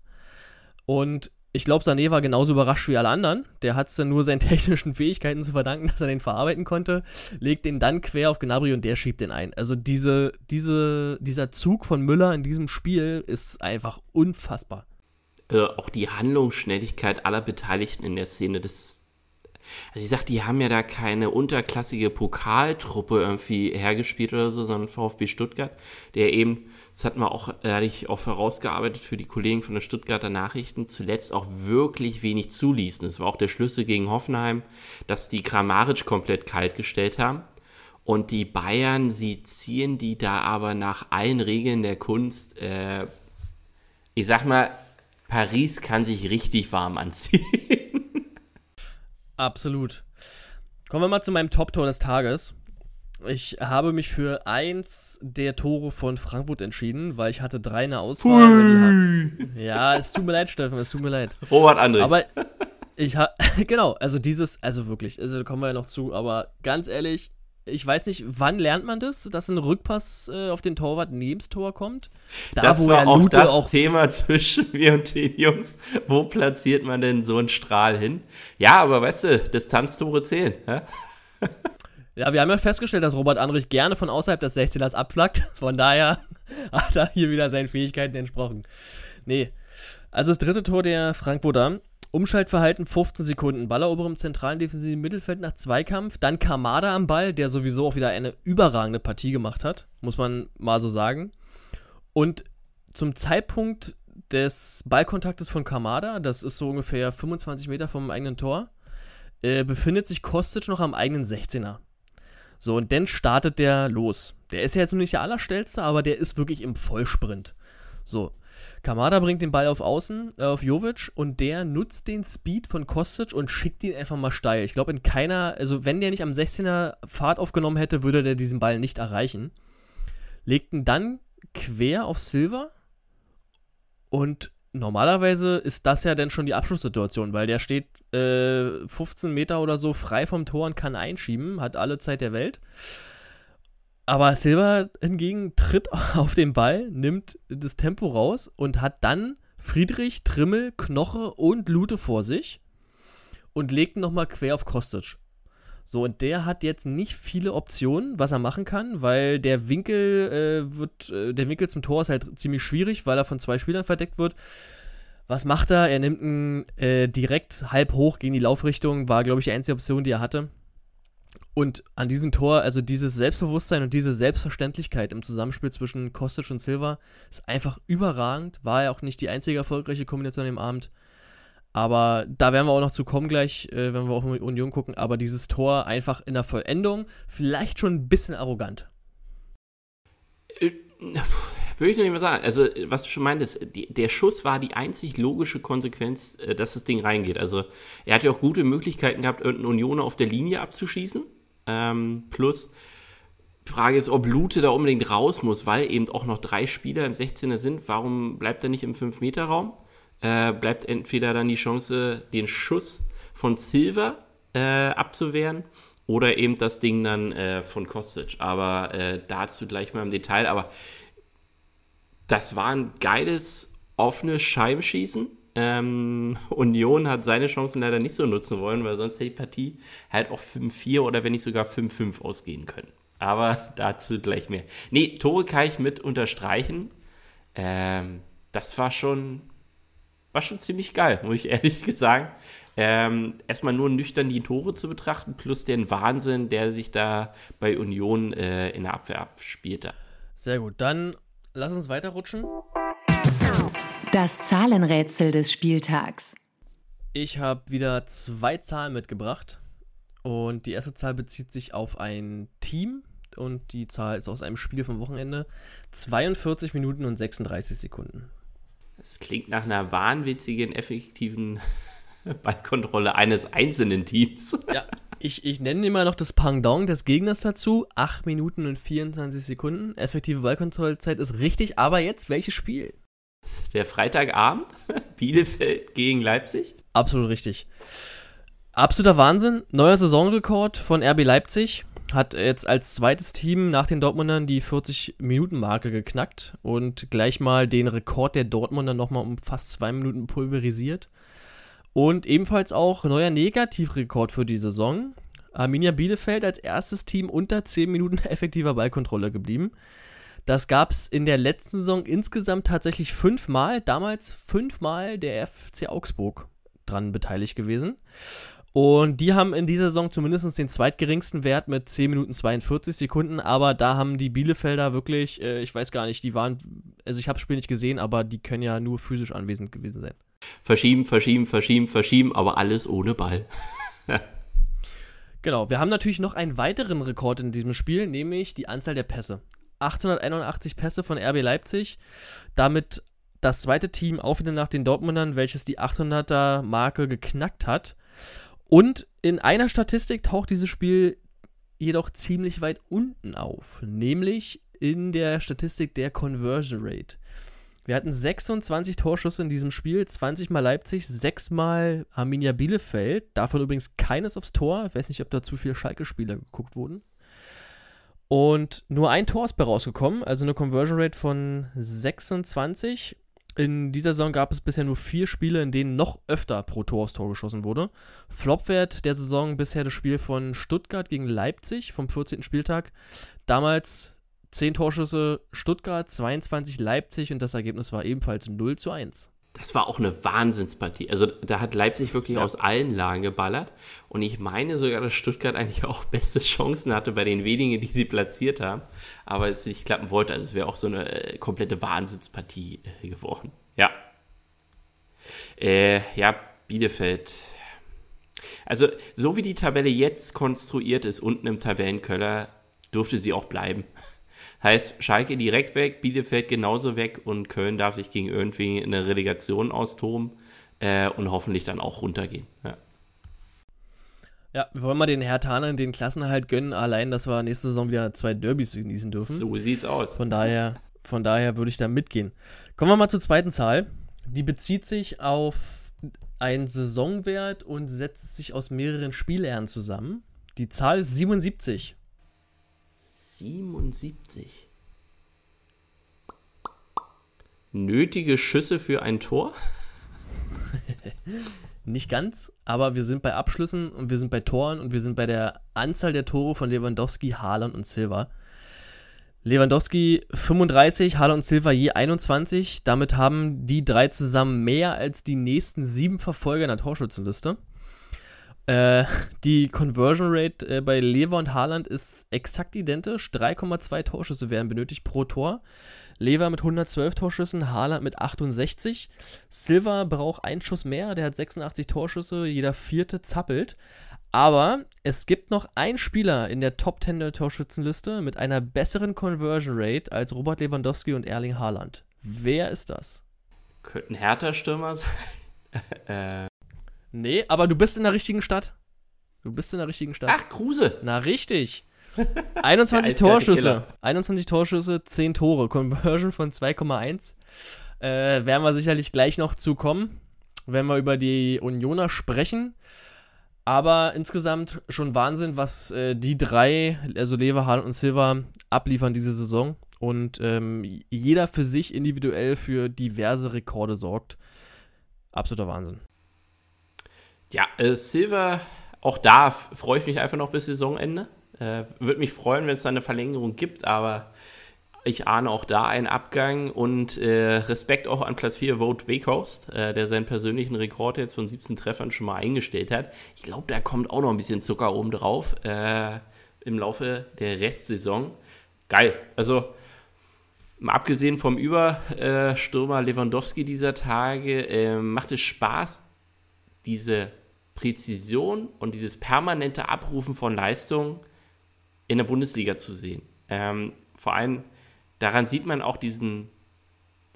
Und ich glaube, Sané war genauso überrascht wie alle anderen. Der hat es dann nur seinen technischen Fähigkeiten zu verdanken, dass er den verarbeiten konnte. Legt den dann quer auf Gnabry und der schiebt den ein. Also diese, diese, dieser Zug von Müller in diesem Spiel ist einfach unfassbar. Äh, auch die Handlungsschnelligkeit aller Beteiligten in der Szene, das. Also ich sag, die haben ja da keine unterklassige Pokaltruppe irgendwie hergespielt oder so, sondern VfB Stuttgart, der eben, das hatten wir auch, äh, hatte ich auch vorausgearbeitet für die Kollegen von der Stuttgarter Nachrichten, zuletzt auch wirklich wenig zuließen. Das war auch der Schlüssel gegen Hoffenheim, dass die Kramaric komplett kalt gestellt haben. Und die Bayern, sie ziehen die da aber nach allen Regeln der Kunst, äh, ich sag mal, Paris kann sich richtig warm anziehen. Absolut. Kommen wir mal zu meinem Top-Tor des Tages. Ich habe mich für eins der Tore von Frankfurt entschieden, weil ich hatte drei in der Auswahl. ja, es tut mir leid, Steffen, es tut mir leid. Robert André. Aber ich habe, genau, also dieses, also wirklich, also da kommen wir ja noch zu, aber ganz ehrlich, ich weiß nicht, wann lernt man das, dass ein Rückpass äh, auf den Torwart nebens Tor kommt? Da, das war auch das auch Thema zwischen mir und den Jungs. Wo platziert man denn so einen Strahl hin? Ja, aber weißt du, Distanztore zählen. Ja? ja, wir haben ja festgestellt, dass Robert Andrich gerne von außerhalb des 16ers abflackt. Von daher hat er hier wieder seinen Fähigkeiten entsprochen. Nee. Also das dritte Tor der Frankfurter Umschaltverhalten 15 Sekunden. Ballerober im zentralen defensiven Mittelfeld nach Zweikampf. Dann Kamada am Ball, der sowieso auch wieder eine überragende Partie gemacht hat, muss man mal so sagen. Und zum Zeitpunkt des Ballkontaktes von Kamada, das ist so ungefähr 25 Meter vom eigenen Tor, äh, befindet sich Kostic noch am eigenen 16er. So, und dann startet der los. Der ist ja jetzt nicht der Allerstellste, aber der ist wirklich im Vollsprint. So, Kamada bringt den Ball auf Außen, äh, auf Jovic und der nutzt den Speed von Kostic und schickt ihn einfach mal steil. Ich glaube, in keiner, also wenn der nicht am 16er Fahrt aufgenommen hätte, würde der diesen Ball nicht erreichen. Legt ihn dann quer auf Silver und normalerweise ist das ja dann schon die Abschlusssituation, weil der steht äh, 15 Meter oder so frei vom Tor und kann einschieben, hat alle Zeit der Welt. Aber Silva hingegen tritt auf den Ball, nimmt das Tempo raus und hat dann Friedrich, Trimmel, Knoche und Lute vor sich und legt nochmal quer auf Kostic. So, und der hat jetzt nicht viele Optionen, was er machen kann, weil der Winkel äh, wird, äh, der Winkel zum Tor ist halt ziemlich schwierig, weil er von zwei Spielern verdeckt wird. Was macht er? Er nimmt ihn äh, direkt halb hoch gegen die Laufrichtung, war, glaube ich, die einzige Option, die er hatte. Und an diesem Tor, also dieses Selbstbewusstsein und diese Selbstverständlichkeit im Zusammenspiel zwischen Kostic und Silva ist einfach überragend. War ja auch nicht die einzige erfolgreiche Kombination im Abend. Aber da werden wir auch noch zu kommen gleich, äh, wenn wir auch in Union gucken. Aber dieses Tor einfach in der Vollendung, vielleicht schon ein bisschen arrogant. Äh, würde ich noch nicht mal sagen. Also, was du schon meintest, die, der Schuss war die einzig logische Konsequenz, äh, dass das Ding reingeht. Also, er hat ja auch gute Möglichkeiten gehabt, irgendeinen Unioner auf der Linie abzuschießen. Ähm, plus, Frage ist, ob Lute da unbedingt raus muss, weil eben auch noch drei Spieler im 16er sind. Warum bleibt er nicht im 5-Meter-Raum? Äh, bleibt entweder dann die Chance, den Schuss von Silver äh, abzuwehren oder eben das Ding dann äh, von Kostic. Aber äh, dazu gleich mal im Detail. Aber das war ein geiles, offenes Scheibenschießen. Ähm, Union hat seine Chancen leider nicht so nutzen wollen, weil sonst hätte die Partie halt auch 5-4 oder wenn nicht sogar 5-5 ausgehen können. Aber dazu gleich mehr. Nee, Tore kann ich mit unterstreichen. Ähm, das war schon, war schon ziemlich geil, muss ich ehrlich sagen. Ähm, erstmal nur nüchtern die Tore zu betrachten, plus den Wahnsinn, der sich da bei Union äh, in der Abwehr abspielte. Sehr gut, dann lass uns weiterrutschen. Das Zahlenrätsel des Spieltags. Ich habe wieder zwei Zahlen mitgebracht. Und die erste Zahl bezieht sich auf ein Team. Und die Zahl ist aus einem Spiel vom Wochenende. 42 Minuten und 36 Sekunden. Das klingt nach einer wahnwitzigen, effektiven Ballkontrolle eines einzelnen Teams. Ja, ich, ich nenne immer noch das Pendant des Gegners dazu. 8 Minuten und 24 Sekunden. Effektive Ballkontrollzeit ist richtig, aber jetzt welches Spiel? Der Freitagabend, Bielefeld gegen Leipzig. Absolut richtig. Absoluter Wahnsinn. Neuer Saisonrekord von RB Leipzig. Hat jetzt als zweites Team nach den Dortmundern die 40-Minuten-Marke geknackt und gleich mal den Rekord der Dortmunder nochmal um fast zwei Minuten pulverisiert. Und ebenfalls auch neuer Negativrekord für die Saison. Arminia Bielefeld als erstes Team unter 10 Minuten effektiver Ballkontrolle geblieben. Das gab es in der letzten Saison insgesamt tatsächlich fünfmal. Damals fünfmal der FC Augsburg dran beteiligt gewesen. Und die haben in dieser Saison zumindest den zweitgeringsten Wert mit 10 Minuten 42 Sekunden, aber da haben die Bielefelder wirklich, äh, ich weiß gar nicht, die waren, also ich habe das Spiel nicht gesehen, aber die können ja nur physisch anwesend gewesen sein. Verschieben, verschieben, verschieben, verschieben, aber alles ohne Ball. genau, wir haben natürlich noch einen weiteren Rekord in diesem Spiel, nämlich die Anzahl der Pässe. 881 Pässe von RB Leipzig, damit das zweite Team auch wieder nach den Dortmundern, welches die 800er Marke geknackt hat. Und in einer Statistik taucht dieses Spiel jedoch ziemlich weit unten auf, nämlich in der Statistik der Conversion Rate. Wir hatten 26 Torschüsse in diesem Spiel, 20 mal Leipzig, 6 mal Arminia Bielefeld, davon übrigens keines aufs Tor. Ich weiß nicht, ob da zu viele Schalke-Spieler geguckt wurden. Und nur ein Tor ist bei rausgekommen, also eine Conversion Rate von 26. In dieser Saison gab es bisher nur vier Spiele, in denen noch öfter pro Tor aufs Tor geschossen wurde. Flopwert der Saison bisher das Spiel von Stuttgart gegen Leipzig vom 14. Spieltag. Damals 10 Torschüsse Stuttgart, 22 Leipzig und das Ergebnis war ebenfalls 0 zu 1 das war auch eine Wahnsinnspartie. Also da hat Leipzig wirklich ja. aus allen Lagen geballert. Und ich meine sogar, dass Stuttgart eigentlich auch beste Chancen hatte bei den wenigen, die sie platziert haben. Aber es nicht klappen wollte. Also es wäre auch so eine äh, komplette Wahnsinnspartie äh, geworden. Ja. Äh, ja, Bielefeld. Also so wie die Tabelle jetzt konstruiert ist, unten im Tabellenköller, durfte sie auch bleiben. Heißt, Schalke direkt weg, Bielefeld genauso weg und Köln darf sich gegen irgendwie eine Relegation austoben äh, und hoffentlich dann auch runtergehen. Ja. Ja, wir wollen mal den Herthanern den Klassenerhalt gönnen, allein, dass wir nächste Saison wieder zwei Derbys genießen dürfen. So sieht's aus. Von daher, von daher würde ich da mitgehen. Kommen wir mal zur zweiten Zahl. Die bezieht sich auf einen Saisonwert und setzt sich aus mehreren Spiellernen zusammen. Die Zahl ist 77. 77. Nötige Schüsse für ein Tor? Nicht ganz, aber wir sind bei Abschlüssen und wir sind bei Toren und wir sind bei der Anzahl der Tore von Lewandowski, Haaland und Silva. Lewandowski 35, Haaland und Silva je 21. Damit haben die drei zusammen mehr als die nächsten sieben Verfolger in der Torschützenliste. Äh, die Conversion Rate äh, bei Lever und Haaland ist exakt identisch. 3,2 Torschüsse werden benötigt pro Tor. Lever mit 112 Torschüssen, Haaland mit 68. Silva braucht einen Schuss mehr, der hat 86 Torschüsse, jeder vierte zappelt. Aber es gibt noch einen Spieler in der Top 10 der Torschützenliste mit einer besseren Conversion Rate als Robert Lewandowski und Erling Haaland. Wer ist das? Könnte ein Hertha-Stürmer sein. äh. Nee, aber du bist in der richtigen Stadt. Du bist in der richtigen Stadt. Ach, Kruse. Na, richtig. 21 Torschüsse. 21 Torschüsse, 10 Tore. Conversion von 2,1. Äh, werden wir sicherlich gleich noch zu kommen, wenn wir über die Unioner sprechen. Aber insgesamt schon Wahnsinn, was äh, die drei, also Lever, Hahn und Silva, abliefern diese Saison. Und ähm, jeder für sich individuell für diverse Rekorde sorgt. Absoluter Wahnsinn. Ja, äh, Silver, auch da freue ich mich einfach noch bis Saisonende. Äh, Würde mich freuen, wenn es da eine Verlängerung gibt, aber ich ahne auch da einen Abgang und äh, Respekt auch an Platz 4 Vote Wakehorst, äh, der seinen persönlichen Rekord jetzt von 17 Treffern schon mal eingestellt hat. Ich glaube, da kommt auch noch ein bisschen Zucker oben drauf äh, im Laufe der Restsaison. Geil. Also, mal abgesehen vom Überstürmer Lewandowski dieser Tage, äh, macht es Spaß, diese Präzision und dieses permanente Abrufen von Leistungen in der Bundesliga zu sehen. Ähm, vor allem daran sieht man auch diesen,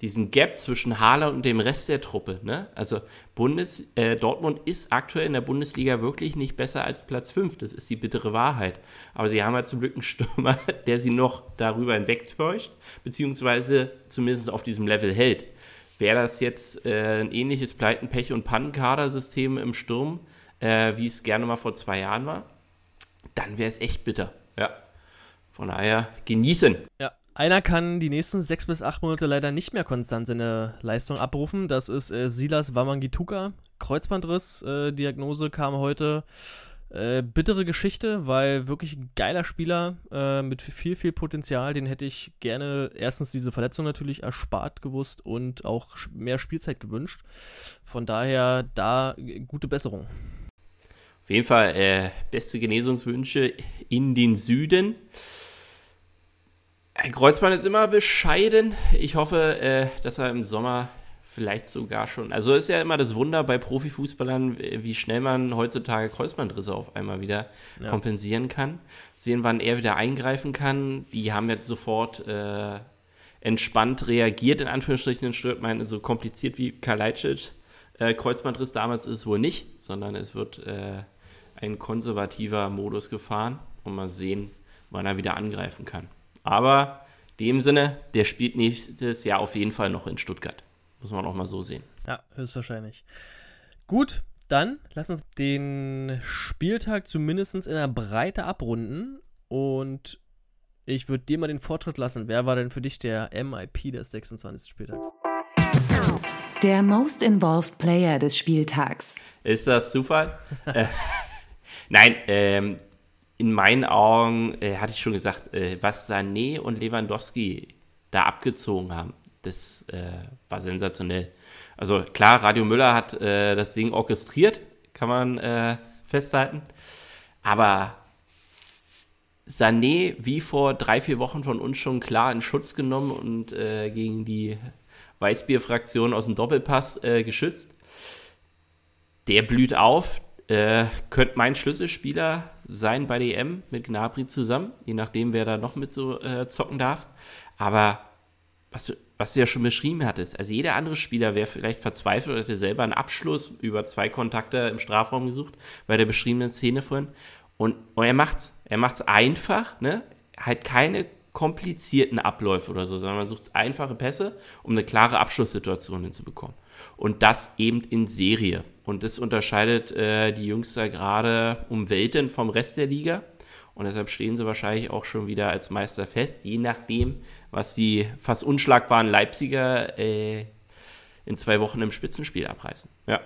diesen Gap zwischen Haaland und dem Rest der Truppe. Ne? Also Bundes, äh, Dortmund ist aktuell in der Bundesliga wirklich nicht besser als Platz 5. Das ist die bittere Wahrheit. Aber sie haben halt zum Glück einen Stürmer, der sie noch darüber hinwegtäuscht, beziehungsweise zumindest auf diesem Level hält. Wäre das jetzt äh, ein ähnliches Pleiten, Pech und Pannenkadersystem im Sturm, äh, wie es gerne mal vor zwei Jahren war, dann wäre es echt bitter. Ja. Von daher genießen. Ja, einer kann die nächsten sechs bis acht Monate leider nicht mehr konstant seine Leistung abrufen. Das ist äh, Silas Wamangituka. Kreuzbandriss, äh, Diagnose kam heute. Äh, bittere Geschichte, weil wirklich ein geiler Spieler äh, mit viel, viel Potenzial. Den hätte ich gerne erstens diese Verletzung natürlich erspart gewusst und auch mehr Spielzeit gewünscht. Von daher da gute Besserung. Auf jeden Fall äh, beste Genesungswünsche in den Süden. Ein Kreuzband ist immer bescheiden. Ich hoffe, äh, dass er im Sommer vielleicht sogar schon. Also ist ja immer das Wunder bei Profifußballern, wie schnell man heutzutage Kreuzbandrisse auf einmal wieder ja. kompensieren kann. Sehen, wann er wieder eingreifen kann. Die haben jetzt sofort äh, entspannt reagiert, in Anführungsstrichen, Stört meine, so kompliziert wie Kalajdzic. Äh, Kreuzbandriss damals ist es wohl nicht, sondern es wird äh, ein konservativer Modus gefahren und mal sehen, wann er wieder angreifen kann. Aber in dem Sinne, der spielt nächstes Jahr auf jeden Fall noch in Stuttgart. Muss man auch mal so sehen. Ja, höchstwahrscheinlich. Gut, dann lass uns den Spieltag zumindest in der Breite abrunden. Und ich würde dir mal den Vortritt lassen. Wer war denn für dich der MIP des 26. Spieltags? Der Most Involved Player des Spieltags. Ist das Zufall? äh, nein, ähm, in meinen Augen äh, hatte ich schon gesagt, äh, was Sané und Lewandowski da abgezogen haben, das äh, war sensationell. Also klar, Radio Müller hat äh, das Ding orchestriert, kann man äh, festhalten. Aber Sané, wie vor drei, vier Wochen von uns schon klar in Schutz genommen und äh, gegen die Weißbierfraktion aus dem Doppelpass äh, geschützt. Der blüht auf, äh, könnte mein Schlüsselspieler sein bei DM mit Gnabry zusammen, je nachdem, wer da noch mit so zocken darf. Aber was du, was du ja schon beschrieben hattest, also jeder andere Spieler wäre vielleicht verzweifelt oder hätte selber einen Abschluss über zwei Kontakte im Strafraum gesucht, bei der beschriebenen Szene vorhin. Und, und er macht's. Er macht's einfach, ne? Halt keine komplizierten Abläufe oder so, sondern man sucht einfache Pässe, um eine klare Abschlusssituation hinzubekommen. Und das eben in Serie. Und das unterscheidet äh, die Jungs da gerade um Welten vom Rest der Liga. Und deshalb stehen sie wahrscheinlich auch schon wieder als Meister fest, je nachdem, was die fast unschlagbaren Leipziger äh, in zwei Wochen im Spitzenspiel abreißen. Ja.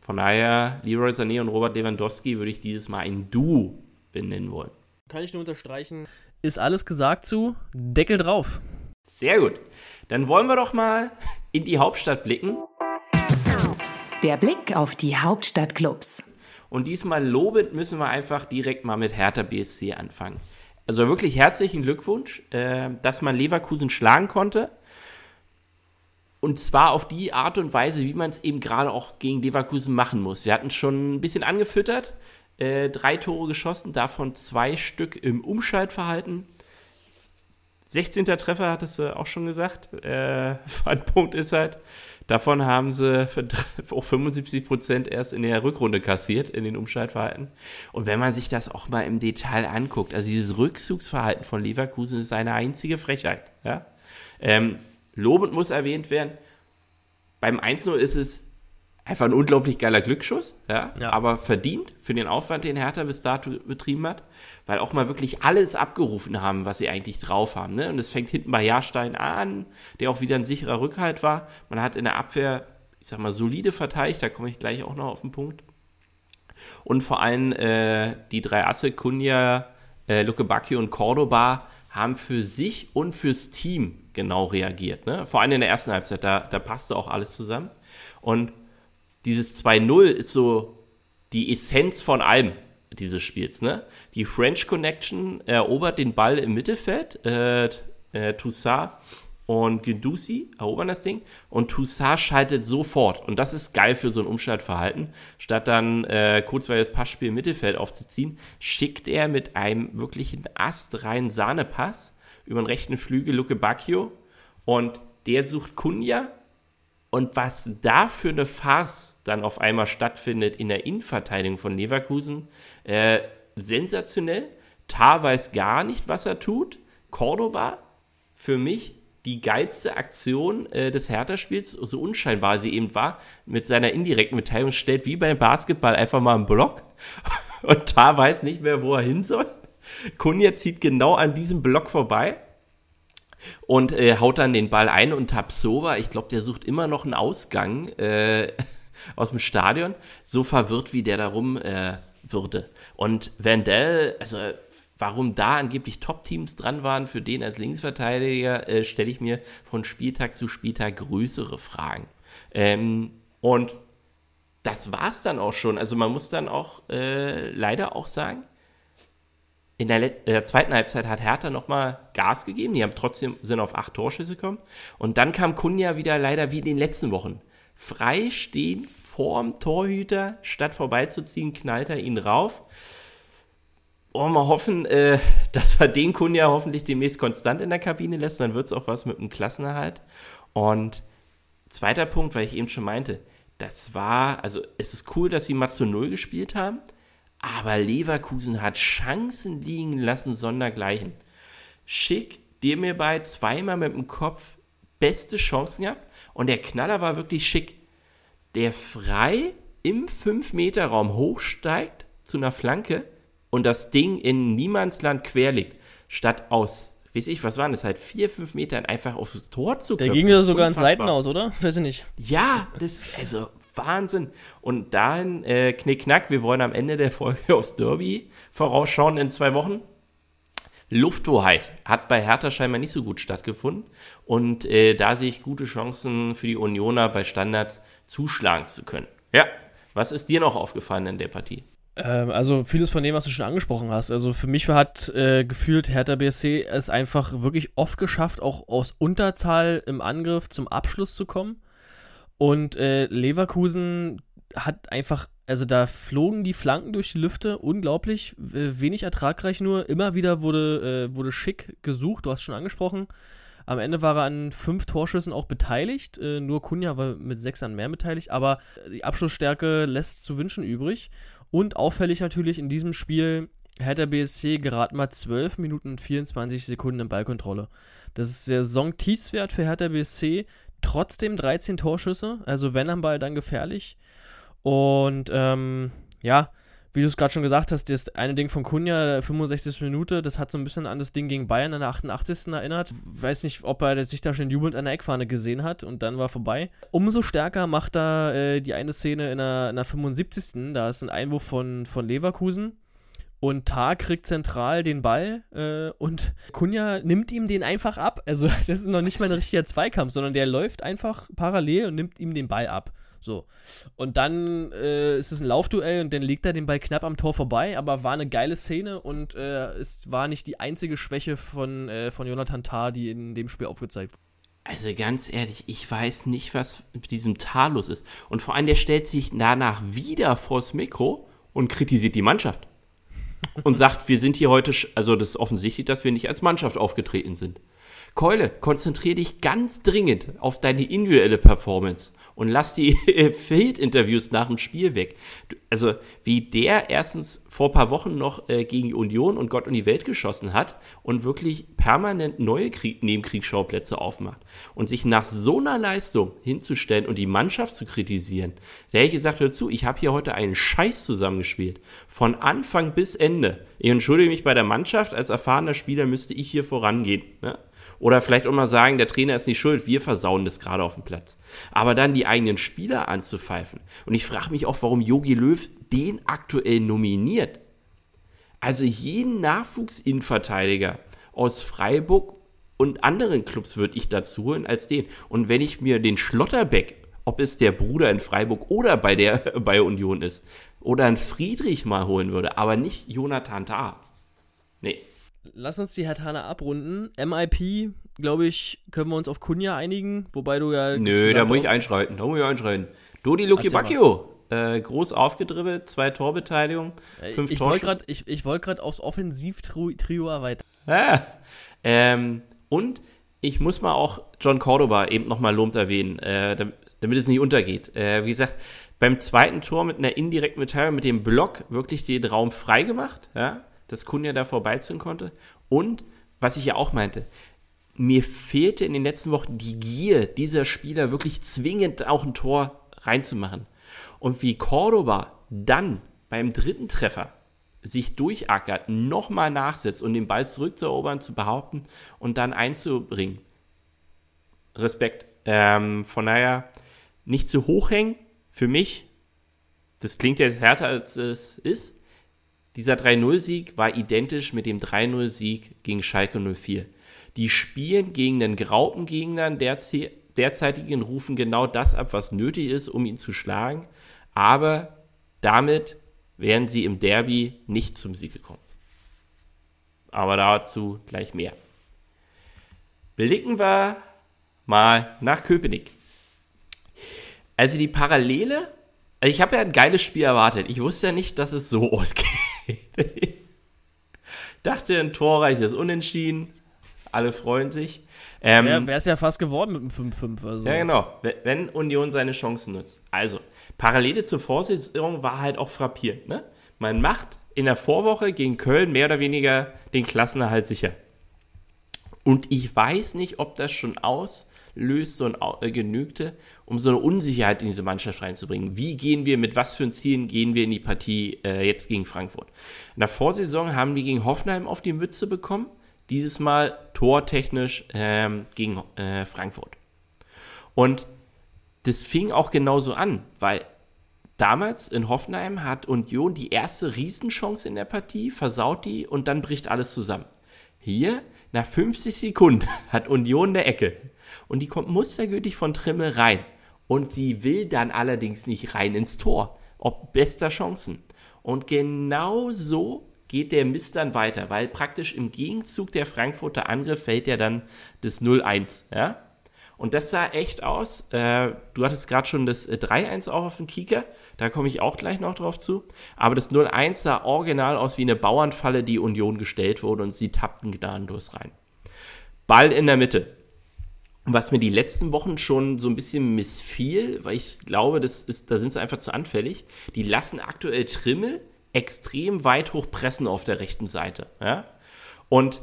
Von daher, Leroy Sané und Robert Lewandowski würde ich dieses Mal ein Duo benennen wollen. Kann ich nur unterstreichen. Ist alles gesagt zu? Deckel drauf. Sehr gut. Dann wollen wir doch mal in die Hauptstadt blicken. Der Blick auf die Hauptstadtclubs. Und diesmal lobend müssen wir einfach direkt mal mit Hertha BSC anfangen. Also wirklich herzlichen Glückwunsch, äh, dass man Leverkusen schlagen konnte. Und zwar auf die Art und Weise, wie man es eben gerade auch gegen Leverkusen machen muss. Wir hatten schon ein bisschen angefüttert, äh, drei Tore geschossen, davon zwei Stück im Umschaltverhalten. 16. Treffer hattest du auch schon gesagt. Äh, Punkt ist halt, davon haben sie auch 75 Prozent erst in der Rückrunde kassiert, in den Umschaltverhalten. Und wenn man sich das auch mal im Detail anguckt, also dieses Rückzugsverhalten von Leverkusen ist eine einzige Frechheit. Ja? Ähm, lobend muss erwähnt werden, beim 1-0 ist es einfach ein unglaublich geiler Glücksschuss, ja, ja, aber verdient für den Aufwand, den Hertha bis dato betrieben hat, weil auch mal wirklich alles abgerufen haben, was sie eigentlich drauf haben. Ne? Und es fängt hinten bei Jahrstein an, der auch wieder ein sicherer Rückhalt war. Man hat in der Abwehr, ich sag mal, solide verteidigt, da komme ich gleich auch noch auf den Punkt. Und vor allem äh, die drei Asse, Kunja, äh, Luke Bacchio und Cordoba, haben für sich und fürs Team genau reagiert. Ne? Vor allem in der ersten Halbzeit, da, da passte auch alles zusammen. Und dieses 2-0 ist so die Essenz von allem dieses Spiels. Ne? Die French Connection erobert den Ball im Mittelfeld. Äh, äh, Toussaint und Gendouzi erobern das Ding und Toussaint schaltet sofort. Und das ist geil für so ein Umschaltverhalten. Statt dann äh, kurzweiliges Passspiel im Mittelfeld aufzuziehen, schickt er mit einem wirklichen astreinen Sahnepass über den rechten Flügel Luke Bacchio und der sucht Kunja und was da für eine Farce dann auf einmal stattfindet in der Innenverteidigung von Leverkusen, äh, sensationell. Tar weiß gar nicht, was er tut. Cordoba, für mich die geilste Aktion äh, des Hertha-Spiels, so unscheinbar sie eben war, mit seiner indirekten Mitteilung stellt wie beim Basketball einfach mal einen Block und da weiß nicht mehr, wo er hin soll. Kunja zieht genau an diesem Block vorbei und äh, haut dann den Ball ein und Tapsova, ich glaube, der sucht immer noch einen Ausgang äh, aus dem Stadion, so verwirrt, wie der darum äh, würde. Und Vandell, also warum da angeblich Top-Teams dran waren für den als Linksverteidiger, äh, stelle ich mir von Spieltag zu Spieltag größere Fragen. Ähm, und das war es dann auch schon. Also man muss dann auch äh, leider auch sagen, in der, in der, zweiten Halbzeit hat Hertha nochmal Gas gegeben. Die haben trotzdem sind auf acht Torschüsse gekommen. Und dann kam Kunja wieder leider wie in den letzten Wochen. Frei stehen vorm Torhüter, statt vorbeizuziehen, knallt er ihn rauf. Oh, mal hoffen, äh, dass er den Kunja hoffentlich demnächst konstant in der Kabine lässt. Dann wird es auch was mit dem Klassenerhalt. Und zweiter Punkt, weil ich eben schon meinte, das war, also es ist cool, dass sie mal zu Null gespielt haben. Aber Leverkusen hat Chancen liegen lassen, sondergleichen. Schick, dir mir bei zweimal mit dem Kopf beste Chancen gehabt. Und der Knaller war wirklich schick. Der frei im 5-Meter-Raum hochsteigt zu einer Flanke und das Ding in Niemandsland quer liegt. Statt aus, weiß ich, was waren das halt, 4, 5 Metern einfach aufs Tor zu Der ging ja sogar ins Seiten aus, oder? Weiß ich nicht. Ja, das, also Wahnsinn. Und dahin, äh, knickknack, wir wollen am Ende der Folge aufs Derby vorausschauen in zwei Wochen. Lufthoheit hat bei Hertha scheinbar nicht so gut stattgefunden. Und äh, da sehe ich gute Chancen für die Unioner bei Standards zuschlagen zu können. Ja, was ist dir noch aufgefallen in der Partie? Ähm, also vieles von dem, was du schon angesprochen hast. Also für mich hat äh, gefühlt Hertha BSC es einfach wirklich oft geschafft, auch aus Unterzahl im Angriff zum Abschluss zu kommen. Und äh, Leverkusen hat einfach, also da flogen die Flanken durch die Lüfte, unglaublich, wenig ertragreich nur. Immer wieder wurde, äh, wurde schick gesucht, du hast schon angesprochen. Am Ende war er an fünf Torschüssen auch beteiligt. Äh, nur Kunja war mit sechs an mehr beteiligt, aber die Abschlussstärke lässt zu wünschen übrig. Und auffällig natürlich in diesem Spiel hat der BSC gerade mal 12 Minuten und 24 Sekunden in Ballkontrolle. Das ist Saison-Tiefswert für Hertha BSC. Trotzdem 13 Torschüsse, also wenn am Ball, dann gefährlich. Und ähm, ja, wie du es gerade schon gesagt hast, das eine Ding von Kunja, 65. Minute, das hat so ein bisschen an das Ding gegen Bayern in der 88. erinnert. Weiß nicht, ob er sich da schon jubelnd an der Eckfahne gesehen hat und dann war vorbei. Umso stärker macht er äh, die eine Szene in der, in der 75. Da ist ein Einwurf von, von Leverkusen. Und Tar kriegt zentral den Ball äh, und Kunja nimmt ihm den einfach ab. Also, das ist noch nicht mal ein richtiger Zweikampf, sondern der läuft einfach parallel und nimmt ihm den Ball ab. So. Und dann äh, ist es ein Laufduell und dann legt er den Ball knapp am Tor vorbei, aber war eine geile Szene und äh, es war nicht die einzige Schwäche von, äh, von Jonathan Tah, die in dem Spiel aufgezeigt wurde. Also ganz ehrlich, ich weiß nicht, was mit diesem Tar los ist. Und vor allem, der stellt sich danach wieder vors Mikro und kritisiert die Mannschaft und sagt, wir sind hier heute, also das ist offensichtlich, dass wir nicht als Mannschaft aufgetreten sind. Keule, konzentriere dich ganz dringend auf deine individuelle Performance und lass die Field-Interviews nach dem Spiel weg. Also, wie der erstens vor paar Wochen noch äh, gegen Union und Gott und die Welt geschossen hat und wirklich permanent neue Krieg Nebenkriegsschauplätze aufmacht und sich nach so einer Leistung hinzustellen und die Mannschaft zu kritisieren, da hätte ich gesagt, hör zu, ich habe hier heute einen Scheiß zusammengespielt. Von Anfang bis Ende. Ich entschuldige mich bei der Mannschaft, als erfahrener Spieler müsste ich hier vorangehen. Ne? Oder vielleicht auch mal sagen, der Trainer ist nicht schuld, wir versauen das gerade auf dem Platz. Aber dann die eigenen Spieler anzupfeifen. Und ich frage mich auch, warum Yogi Löw den aktuell nominiert. Also jeden Nachwuchsinnenverteidiger aus Freiburg und anderen Clubs würde ich dazu holen als den. Und wenn ich mir den Schlotterbeck, ob es der Bruder in Freiburg oder bei der bei Union ist, oder einen Friedrich mal holen würde, aber nicht Jonathan Tah. Nee, lass uns die Hertana abrunden. MIP, glaube ich, können wir uns auf Kunja einigen, wobei du ja. Nö, da muss ich einschreiten, da muss ich einschreiten. Dodi Luki Bacchio, äh, groß aufgedribbelt, zwei Torbeteiligungen, äh, fünf ich Wollt grad, ich ich wollte gerade aufs Offensivtrio erweitern. Ja, ähm, und ich muss mal auch John Cordoba eben nochmal lobt erwähnen, äh, damit es nicht untergeht. Äh, wie gesagt, beim zweiten Tor mit einer indirekten Mitteilung mit dem Block wirklich den Raum freigemacht, ja, dass Kunja da vorbeiziehen konnte. Und, was ich ja auch meinte, mir fehlte in den letzten Wochen die Gier dieser Spieler wirklich zwingend auch ein Tor reinzumachen. Und wie Cordoba dann beim dritten Treffer sich durchackert, nochmal nachsetzt und den Ball zurückzuerobern, zu behaupten und dann einzubringen. Respekt. Ähm, von daher nicht zu hoch hängen. Für mich, das klingt jetzt härter als es ist. Dieser 3-0-Sieg war identisch mit dem 3-0-Sieg gegen Schalke 04. Die spielen gegen den Graupengegnern der derzeitigen rufen genau das ab, was nötig ist, um ihn zu schlagen. Aber damit wären sie im Derby nicht zum Sieg gekommen. Aber dazu gleich mehr. Blicken wir mal nach Köpenick. Also die Parallele, also ich habe ja ein geiles Spiel erwartet. Ich wusste ja nicht, dass es so ausgeht. Dachte ein torreiches Unentschieden. Alle freuen sich. Ähm, Wäre es ja fast geworden mit dem 5-5. Also. Ja, genau. Wenn Union seine Chancen nutzt. Also, Parallele zur Vorsaison war halt auch frappierend. Ne? Man macht in der Vorwoche gegen Köln mehr oder weniger den Klassenerhalt sicher. Und ich weiß nicht, ob das schon auslöst, so ein äh, genügte, um so eine Unsicherheit in diese Mannschaft reinzubringen. Wie gehen wir, mit was für ein Zielen gehen wir in die Partie äh, jetzt gegen Frankfurt? In der Vorsaison haben wir gegen Hoffenheim auf die Mütze bekommen. Dieses Mal tortechnisch ähm, gegen äh, Frankfurt. Und das fing auch genauso an, weil damals in Hoffenheim hat Union die erste Riesenchance in der Partie, versaut die und dann bricht alles zusammen. Hier, nach 50 Sekunden, hat Union eine Ecke und die kommt mustergültig von Trimmel rein. Und sie will dann allerdings nicht rein ins Tor, ob bester Chancen. Und genau so geht der Mist dann weiter, weil praktisch im Gegenzug der Frankfurter Angriff fällt ja dann das 0-1. Ja? Und das sah echt aus. Äh, du hattest gerade schon das 3-1 äh, auch auf dem Kieker. Da komme ich auch gleich noch drauf zu. Aber das 0-1 sah original aus wie eine Bauernfalle, die Union gestellt wurde und sie tappten gnadenlos rein. Ball in der Mitte. Was mir die letzten Wochen schon so ein bisschen missfiel, weil ich glaube, das ist, da sind sie einfach zu anfällig. Die lassen aktuell Trimmel extrem weit hoch pressen auf der rechten Seite. Ja? Und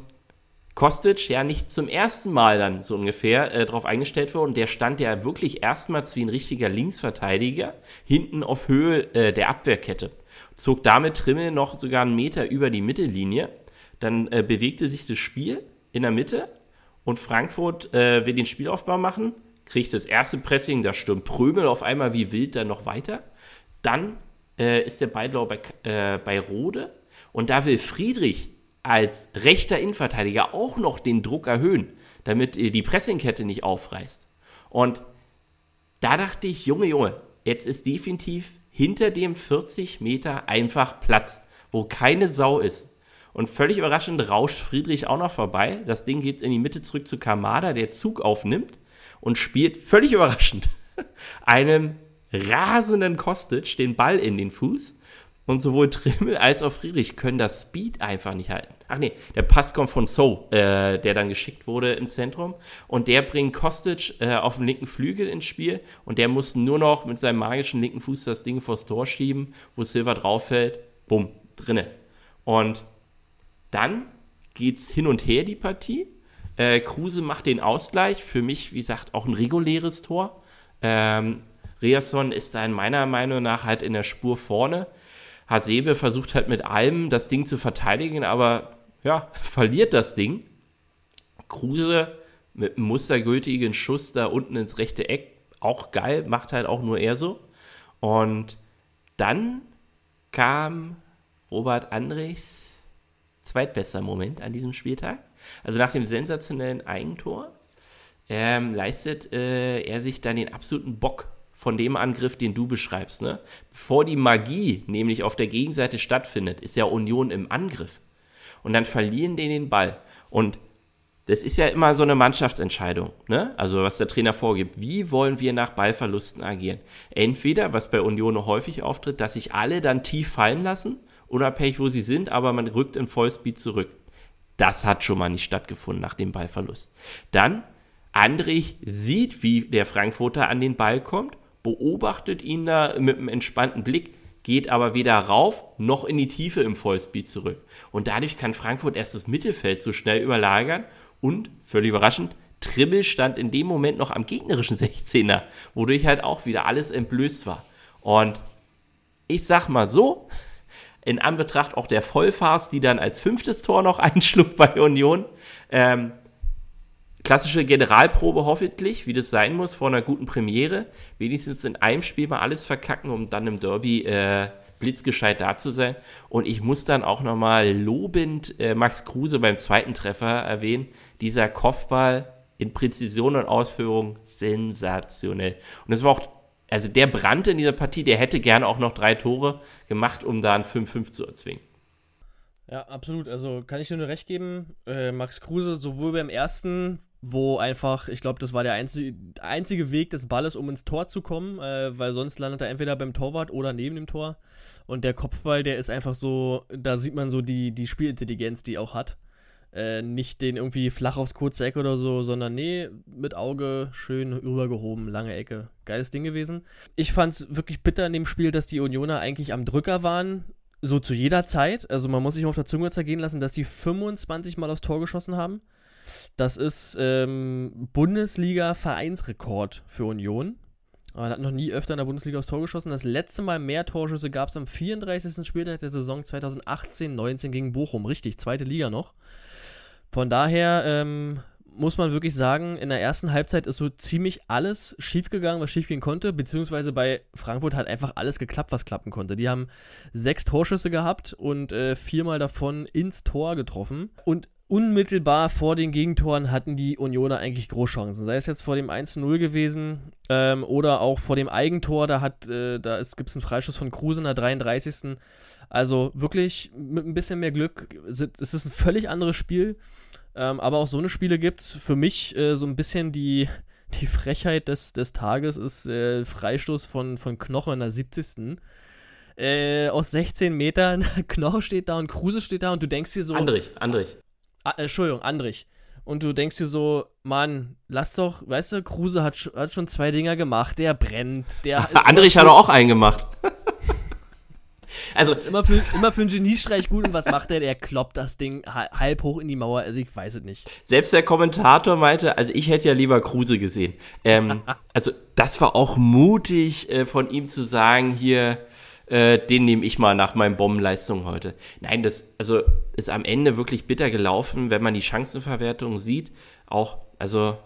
Kostic ja nicht zum ersten Mal dann so ungefähr äh, darauf eingestellt worden. Der stand ja wirklich erstmals wie ein richtiger Linksverteidiger hinten auf Höhe äh, der Abwehrkette. Zog damit Trimmel noch sogar einen Meter über die Mittellinie. Dann äh, bewegte sich das Spiel in der Mitte und Frankfurt äh, will den Spielaufbau machen, kriegt das erste Pressing, da stürmt Prömel auf einmal wie wild dann noch weiter. Dann äh, ist der ich, bei, äh, bei Rode und da will Friedrich als rechter Innenverteidiger auch noch den Druck erhöhen, damit die Pressingkette nicht aufreißt. Und da dachte ich, Junge, Junge, jetzt ist definitiv hinter dem 40 Meter einfach Platz, wo keine Sau ist. Und völlig überraschend rauscht Friedrich auch noch vorbei. Das Ding geht in die Mitte zurück zu Kamada, der Zug aufnimmt und spielt völlig überraschend einem rasenden Kostic den Ball in den Fuß. Und sowohl Trimmel als auch Friedrich können das Speed einfach nicht halten. Ach nee, der Pass kommt von So, äh, der dann geschickt wurde ins Zentrum. Und der bringt Kostic äh, auf den linken Flügel ins Spiel. Und der muss nur noch mit seinem magischen linken Fuß das Ding vors Tor schieben, wo Silva drauf fällt. Bumm, drinne. Und dann geht's hin und her, die Partie. Äh, Kruse macht den Ausgleich. Für mich, wie gesagt, auch ein reguläres Tor. Ähm, Riasson ist da in meiner Meinung nach halt in der Spur vorne. Hasebe versucht halt mit allem das Ding zu verteidigen, aber ja, verliert das Ding. Kruse mit einem mustergültigen Schuss da unten ins rechte Eck, auch geil, macht halt auch nur er so. Und dann kam Robert Andres zweitbester Moment an diesem Spieltag. Also nach dem sensationellen Eigentor ähm, leistet äh, er sich dann den absoluten Bock von dem Angriff, den du beschreibst. Ne? Bevor die Magie nämlich auf der Gegenseite stattfindet, ist ja Union im Angriff. Und dann verlieren die den Ball. Und das ist ja immer so eine Mannschaftsentscheidung, ne? Also was der Trainer vorgibt. Wie wollen wir nach Ballverlusten agieren? Entweder, was bei Union häufig auftritt, dass sich alle dann tief fallen lassen, unabhängig wo sie sind, aber man rückt in Vollspeed zurück. Das hat schon mal nicht stattgefunden nach dem Ballverlust. Dann Andrich sieht, wie der Frankfurter an den Ball kommt beobachtet ihn da mit einem entspannten Blick, geht aber weder rauf noch in die Tiefe im Vollspeed zurück. Und dadurch kann Frankfurt erst das Mittelfeld so schnell überlagern Und, völlig überraschend, Trimmel stand in dem Moment noch am gegnerischen 16er, wodurch halt auch wieder alles entblößt war. Und ich sag mal so, in Anbetracht auch der Vollfarce, die dann als fünftes Tor noch einschlug bei Union, ähm, klassische Generalprobe hoffentlich, wie das sein muss, vor einer guten Premiere. Wenigstens in einem Spiel mal alles verkacken, um dann im Derby äh, blitzgescheit da zu sein. Und ich muss dann auch nochmal lobend äh, Max Kruse beim zweiten Treffer erwähnen. Dieser Kopfball in Präzision und Ausführung sensationell. Und es war auch, also der brannte in dieser Partie, der hätte gerne auch noch drei Tore gemacht, um da ein 5-5 zu erzwingen. Ja, absolut. Also kann ich dir nur recht geben. Äh, Max Kruse, sowohl beim ersten wo einfach, ich glaube, das war der einzige, einzige Weg des Balles, um ins Tor zu kommen, äh, weil sonst landet er entweder beim Torwart oder neben dem Tor. Und der Kopfball, der ist einfach so, da sieht man so die, die Spielintelligenz, die er auch hat. Äh, nicht den irgendwie flach aufs kurze Eck oder so, sondern nee, mit Auge schön rübergehoben, lange Ecke. Geiles Ding gewesen. Ich fand es wirklich bitter in dem Spiel, dass die Unioner eigentlich am Drücker waren. So zu jeder Zeit. Also man muss sich auf der Zunge zergehen lassen, dass sie 25 Mal aufs Tor geschossen haben. Das ist ähm, Bundesliga-Vereinsrekord für Union. Man hat noch nie öfter in der Bundesliga aufs Tor geschossen. Das letzte Mal mehr Torschüsse gab es am 34. Spieltag der Saison 2018-19 gegen Bochum. Richtig, zweite Liga noch. Von daher ähm, muss man wirklich sagen, in der ersten Halbzeit ist so ziemlich alles schiefgegangen, was schiefgehen konnte, beziehungsweise bei Frankfurt hat einfach alles geklappt, was klappen konnte. Die haben sechs Torschüsse gehabt und äh, viermal davon ins Tor getroffen. Und unmittelbar vor den Gegentoren hatten die Unioner eigentlich Großchancen. Sei es jetzt vor dem 1-0 gewesen ähm, oder auch vor dem Eigentor. Da, äh, da gibt es einen Freischuss von Kruse in der 33. Also wirklich mit ein bisschen mehr Glück. Es ist ein völlig anderes Spiel. Ähm, aber auch so eine Spiele gibt es. Für mich äh, so ein bisschen die, die Frechheit des, des Tages ist äh, Freistoß von, von Knoche in der 70. Äh, aus 16 Metern, Knoche steht da und Kruse steht da und du denkst dir so. Andrich, Andrich. Ah, Entschuldigung, Andrich. Und du denkst dir so, Mann, lass doch, weißt du, Kruse hat, hat schon zwei Dinger gemacht, der brennt, der. Andrich hat auch einen gemacht. Also immer für, immer für einen Geniestreich gut und was macht er? Der kloppt das Ding halb hoch in die Mauer. Also ich weiß es nicht. Selbst der Kommentator meinte, also ich hätte ja lieber Kruse gesehen. Ähm, also das war auch mutig äh, von ihm zu sagen, hier, äh, den nehme ich mal nach meinen Bombenleistungen heute. Nein, das also ist am Ende wirklich bitter gelaufen, wenn man die Chancenverwertung sieht. Auch, also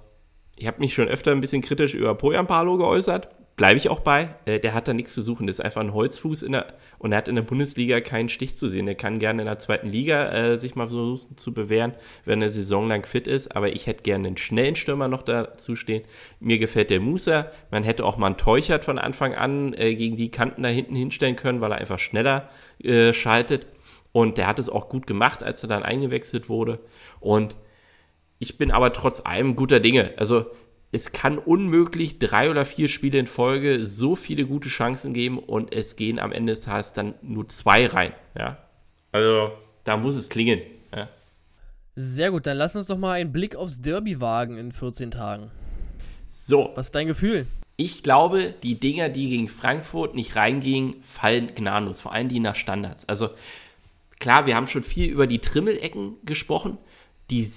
ich habe mich schon öfter ein bisschen kritisch über Poyampalo geäußert bleibe ich auch bei. Äh, der hat da nichts zu suchen. Das ist einfach ein Holzfuß in der, und er hat in der Bundesliga keinen Stich zu sehen. Er kann gerne in der zweiten Liga äh, sich mal versuchen zu bewähren, wenn er Saison lang fit ist. Aber ich hätte gerne einen schnellen Stürmer noch dazu stehen. Mir gefällt der Musa. Man hätte auch mal einen Teuchert von Anfang an äh, gegen die Kanten da hinten hinstellen können, weil er einfach schneller äh, schaltet. Und der hat es auch gut gemacht, als er dann eingewechselt wurde. Und ich bin aber trotz allem guter Dinge. Also es kann unmöglich drei oder vier Spiele in Folge so viele gute Chancen geben und es gehen am Ende des Tages dann nur zwei rein. Ja? Also da muss es klingen. Ja? Sehr gut, dann lass uns doch mal einen Blick aufs Derby wagen in 14 Tagen. So. Was ist dein Gefühl? Ich glaube, die Dinger, die gegen Frankfurt nicht reingingen, fallen gnadenlos. Vor allem die nach Standards. Also klar, wir haben schon viel über die Trimmelecken gesprochen. Die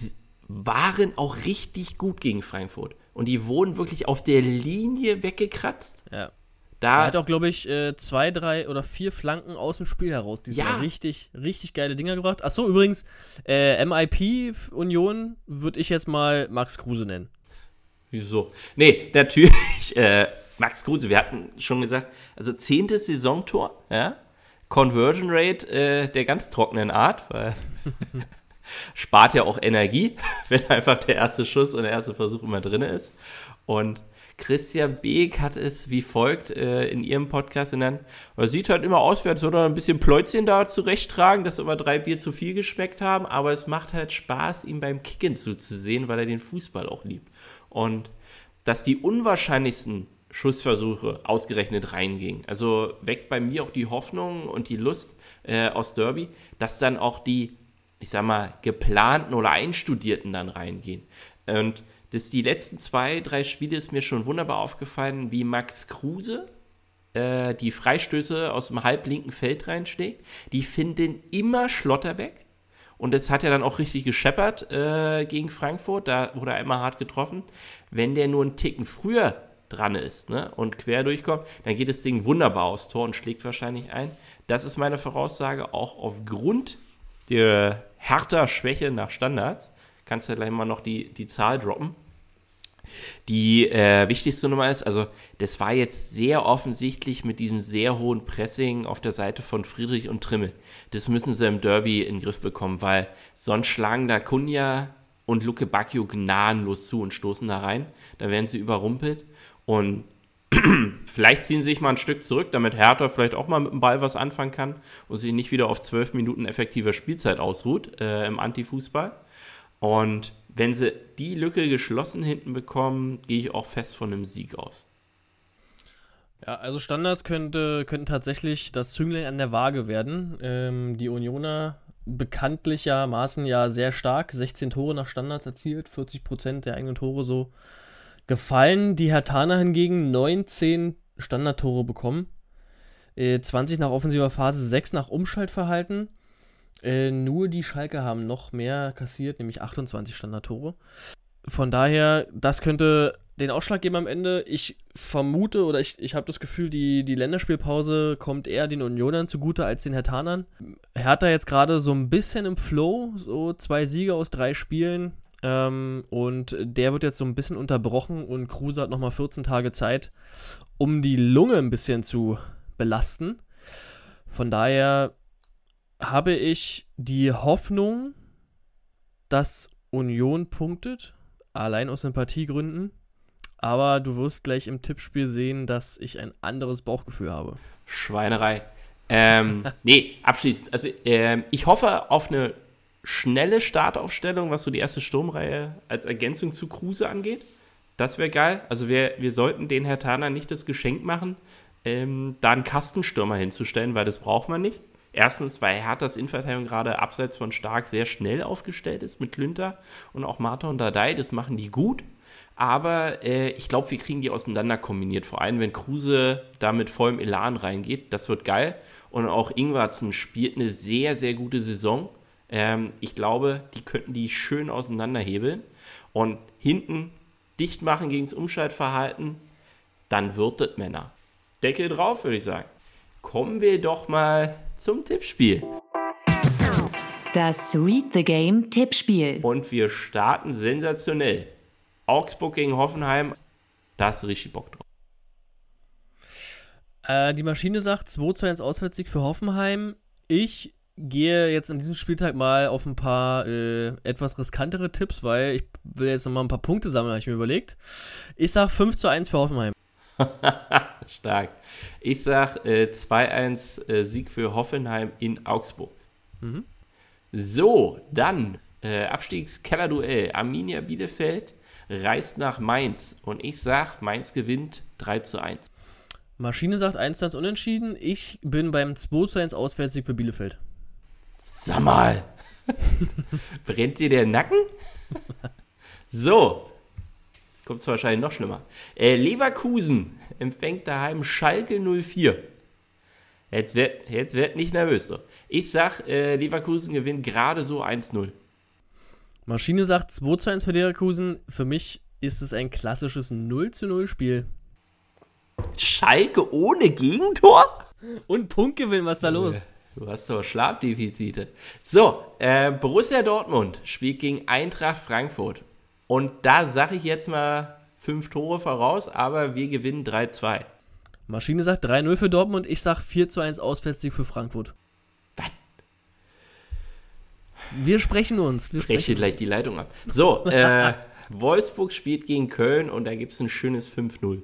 waren auch richtig gut gegen Frankfurt und die wurden wirklich auf der Linie weggekratzt. Ja. Da er hat auch, glaube ich, äh, zwei, drei oder vier Flanken aus dem Spiel heraus. Die ja. richtig, richtig geile Dinger gebracht. Achso, übrigens, äh, MIP Union würde ich jetzt mal Max Kruse nennen. Wieso? Nee, natürlich, äh, Max Kruse, wir hatten schon gesagt, also zehntes Saisontor, ja. Conversion Rate äh, der ganz trockenen Art, weil spart ja auch Energie, wenn einfach der erste Schuss und der erste Versuch immer drin ist. Und Christian Beek hat es wie folgt äh, in ihrem Podcast genannt. Er sieht halt immer aus, als würde er ein bisschen Pläuzchen da zurechttragen, dass immer drei Bier zu viel geschmeckt haben, aber es macht halt Spaß, ihm beim Kicken zuzusehen, weil er den Fußball auch liebt. Und dass die unwahrscheinlichsten Schussversuche ausgerechnet reingingen. Also weckt bei mir auch die Hoffnung und die Lust äh, aus Derby, dass dann auch die ich sag mal, geplanten oder einstudierten dann reingehen. Und das die letzten zwei, drei Spiele ist mir schon wunderbar aufgefallen, wie Max Kruse äh, die Freistöße aus dem halblinken Feld reinschlägt. Die finden immer Schlotterbeck. Und es hat ja dann auch richtig gescheppert äh, gegen Frankfurt. Da wurde er einmal hart getroffen. Wenn der nur einen Ticken früher dran ist ne, und quer durchkommt, dann geht das Ding wunderbar aufs Tor und schlägt wahrscheinlich ein. Das ist meine Voraussage, auch aufgrund der härter Schwäche nach Standards. Kannst du ja gleich mal noch die, die Zahl droppen. Die äh, wichtigste Nummer ist, also das war jetzt sehr offensichtlich mit diesem sehr hohen Pressing auf der Seite von Friedrich und Trimmel. Das müssen sie im Derby in den Griff bekommen, weil sonst schlagen da Kunja und Luke Bacchio gnadenlos zu und stoßen da rein. Da werden sie überrumpelt und vielleicht ziehen sie sich mal ein Stück zurück, damit Hertha vielleicht auch mal mit dem Ball was anfangen kann und sich nicht wieder auf zwölf Minuten effektiver Spielzeit ausruht äh, im Antifußball. Und wenn sie die Lücke geschlossen hinten bekommen, gehe ich auch fest von einem Sieg aus. Ja, also Standards könnte, könnten tatsächlich das Zünglein an der Waage werden. Ähm, die Unioner bekanntlichermaßen ja sehr stark, 16 Tore nach Standards erzielt, 40 Prozent der eigenen Tore so gefallen. Die Hertaner hingegen 19 Standardtore bekommen, äh, 20 nach offensiver Phase, 6 nach Umschaltverhalten. Äh, nur die Schalke haben noch mehr kassiert, nämlich 28 Standardtore. Von daher, das könnte den Ausschlag geben am Ende. Ich vermute oder ich, ich habe das Gefühl, die, die Länderspielpause kommt eher den Unionern zugute als den Hertanern. Hertha jetzt gerade so ein bisschen im Flow, so zwei Siege aus drei Spielen. Ähm, und der wird jetzt so ein bisschen unterbrochen und Kruse hat nochmal 14 Tage Zeit, um die Lunge ein bisschen zu belasten. Von daher habe ich die Hoffnung, dass Union punktet, allein aus Sympathiegründen. Aber du wirst gleich im Tippspiel sehen, dass ich ein anderes Bauchgefühl habe. Schweinerei. Ähm, nee, abschließend. Also, ähm, ich hoffe auf eine schnelle Startaufstellung, was so die erste Sturmreihe als Ergänzung zu Kruse angeht. Das wäre geil. Also, wir, wir sollten den Herr Tana nicht das Geschenk machen, ähm, da einen Kastenstürmer hinzustellen, weil das braucht man nicht. Erstens, weil Herthas Innenverteidigung gerade abseits von Stark sehr schnell aufgestellt ist mit Klünter und auch Martha und Dadei. Das machen die gut. Aber äh, ich glaube, wir kriegen die auseinander kombiniert. Vor allem, wenn Kruse da mit vollem Elan reingeht. Das wird geil. Und auch Ingwarzen spielt eine sehr, sehr gute Saison. Ähm, ich glaube, die könnten die schön auseinanderhebeln. Und hinten dicht machen gegen das Umschaltverhalten. Dann wird es Männer. Deckel drauf, würde ich sagen. Kommen wir doch mal zum Tippspiel. Das Read the Game Tippspiel. Und wir starten sensationell. Augsburg gegen Hoffenheim. Da hast du richtig Bock drauf. Äh, die Maschine sagt 2 zu 1 Auswärtssieg für Hoffenheim. Ich gehe jetzt an diesem Spieltag mal auf ein paar äh, etwas riskantere Tipps, weil ich will jetzt nochmal ein paar Punkte sammeln, habe ich mir überlegt. Ich sage 5 zu 1 für Hoffenheim. Stark. Ich sag äh, 2-1 äh, Sieg für Hoffenheim in Augsburg. Mhm. So, dann äh, Abstiegskellerduell. Arminia Bielefeld reist nach Mainz. Und ich sag, Mainz gewinnt 3 zu 1. Maschine sagt 1 zu 1 unentschieden. Ich bin beim 2 zu 1 Auswärtssieg für Bielefeld. Sag mal. Brennt dir der Nacken? so, kommt es wahrscheinlich noch schlimmer. Äh, Leverkusen empfängt daheim Schalke 04. Jetzt wird, jetzt wird nicht nervös. So. Ich sag, äh, Leverkusen gewinnt gerade so 1-0. Maschine sagt 2 zu 1 für Leverkusen. Für mich ist es ein klassisches 0 zu 0 Spiel. Schalke ohne Gegentor? Und Punktgewinn, was ist da los? Du hast doch Schlafdefizite. So, äh, Borussia Dortmund spielt gegen Eintracht Frankfurt. Und da sage ich jetzt mal fünf Tore voraus, aber wir gewinnen 3-2. Maschine sagt 3-0 für Dortmund, ich sage 4 1 Auswärtssieg für Frankfurt. Was? Wir sprechen uns. Wir Breche gleich die Leitung ab. So, äh, Wolfsburg spielt gegen Köln und da gibt es ein schönes 5-0.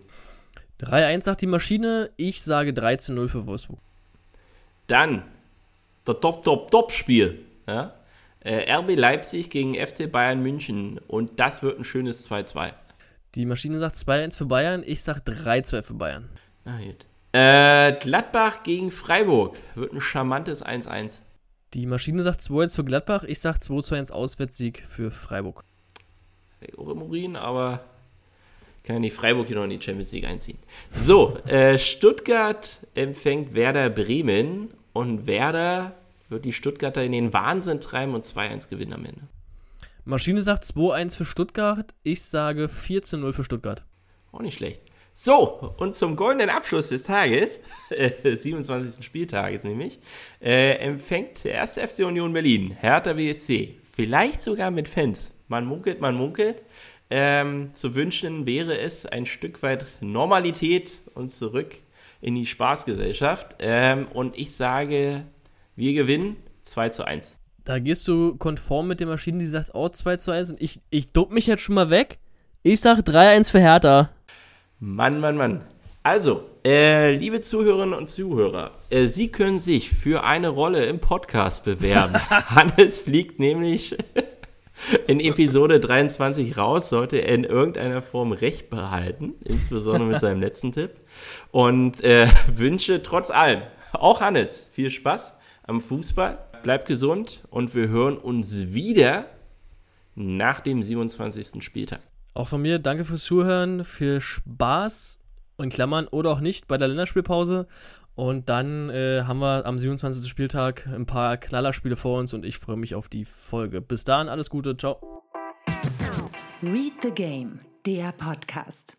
3-1 sagt die Maschine, ich sage 3-0 für Wolfsburg. Dann der Top-Top-Top-Spiel. Ja? Äh, RB Leipzig gegen FC Bayern München. Und das wird ein schönes 2-2. Die Maschine sagt 2-1 für Bayern, ich sage 3-2 für Bayern. Na gut. Äh, Gladbach gegen Freiburg wird ein charmantes 1-1. Die Maschine sagt 2-1 für Gladbach, ich sage 2-1 Auswärtssieg für Freiburg. Auch im Urin, aber kann ja nicht Freiburg hier noch in die Champions League einziehen. So, äh, Stuttgart empfängt Werder Bremen und Werder wird die Stuttgarter in den Wahnsinn treiben und 2-1 gewinnen am Ende. Maschine sagt 2-1 für Stuttgart. Ich sage 14-0 für Stuttgart. Auch nicht schlecht. So, und zum goldenen Abschluss des Tages, äh, 27. Spieltages nämlich, äh, empfängt der erste FC Union Berlin, Hertha BSC, vielleicht sogar mit Fans. Man munkelt, man munkelt. Ähm, zu wünschen wäre es ein Stück weit Normalität und zurück in die Spaßgesellschaft. Ähm, und ich sage, wir gewinnen 2 zu 1. Da gehst du konform mit der Maschine, die sagt auch 2 zu 1 und ich, ich duck mich jetzt schon mal weg. Ich sage 3-1 für Hertha. Mann, Mann, Mann. Also, äh, liebe Zuhörerinnen und Zuhörer, äh, Sie können sich für eine Rolle im Podcast bewerben. Hannes fliegt nämlich in Episode 23 raus, sollte er in irgendeiner Form Recht behalten, insbesondere mit seinem letzten Tipp. Und äh, wünsche trotz allem, auch Hannes, viel Spaß am Fußball, bleibt gesund und wir hören uns wieder nach dem 27. Spieltag. Auch von mir danke fürs Zuhören, viel Spaß in Klammern oder auch nicht bei der Länderspielpause. Und dann äh, haben wir am 27. Spieltag ein paar Knallerspiele vor uns und ich freue mich auf die Folge. Bis dahin, alles Gute, ciao. Read the Game, der Podcast.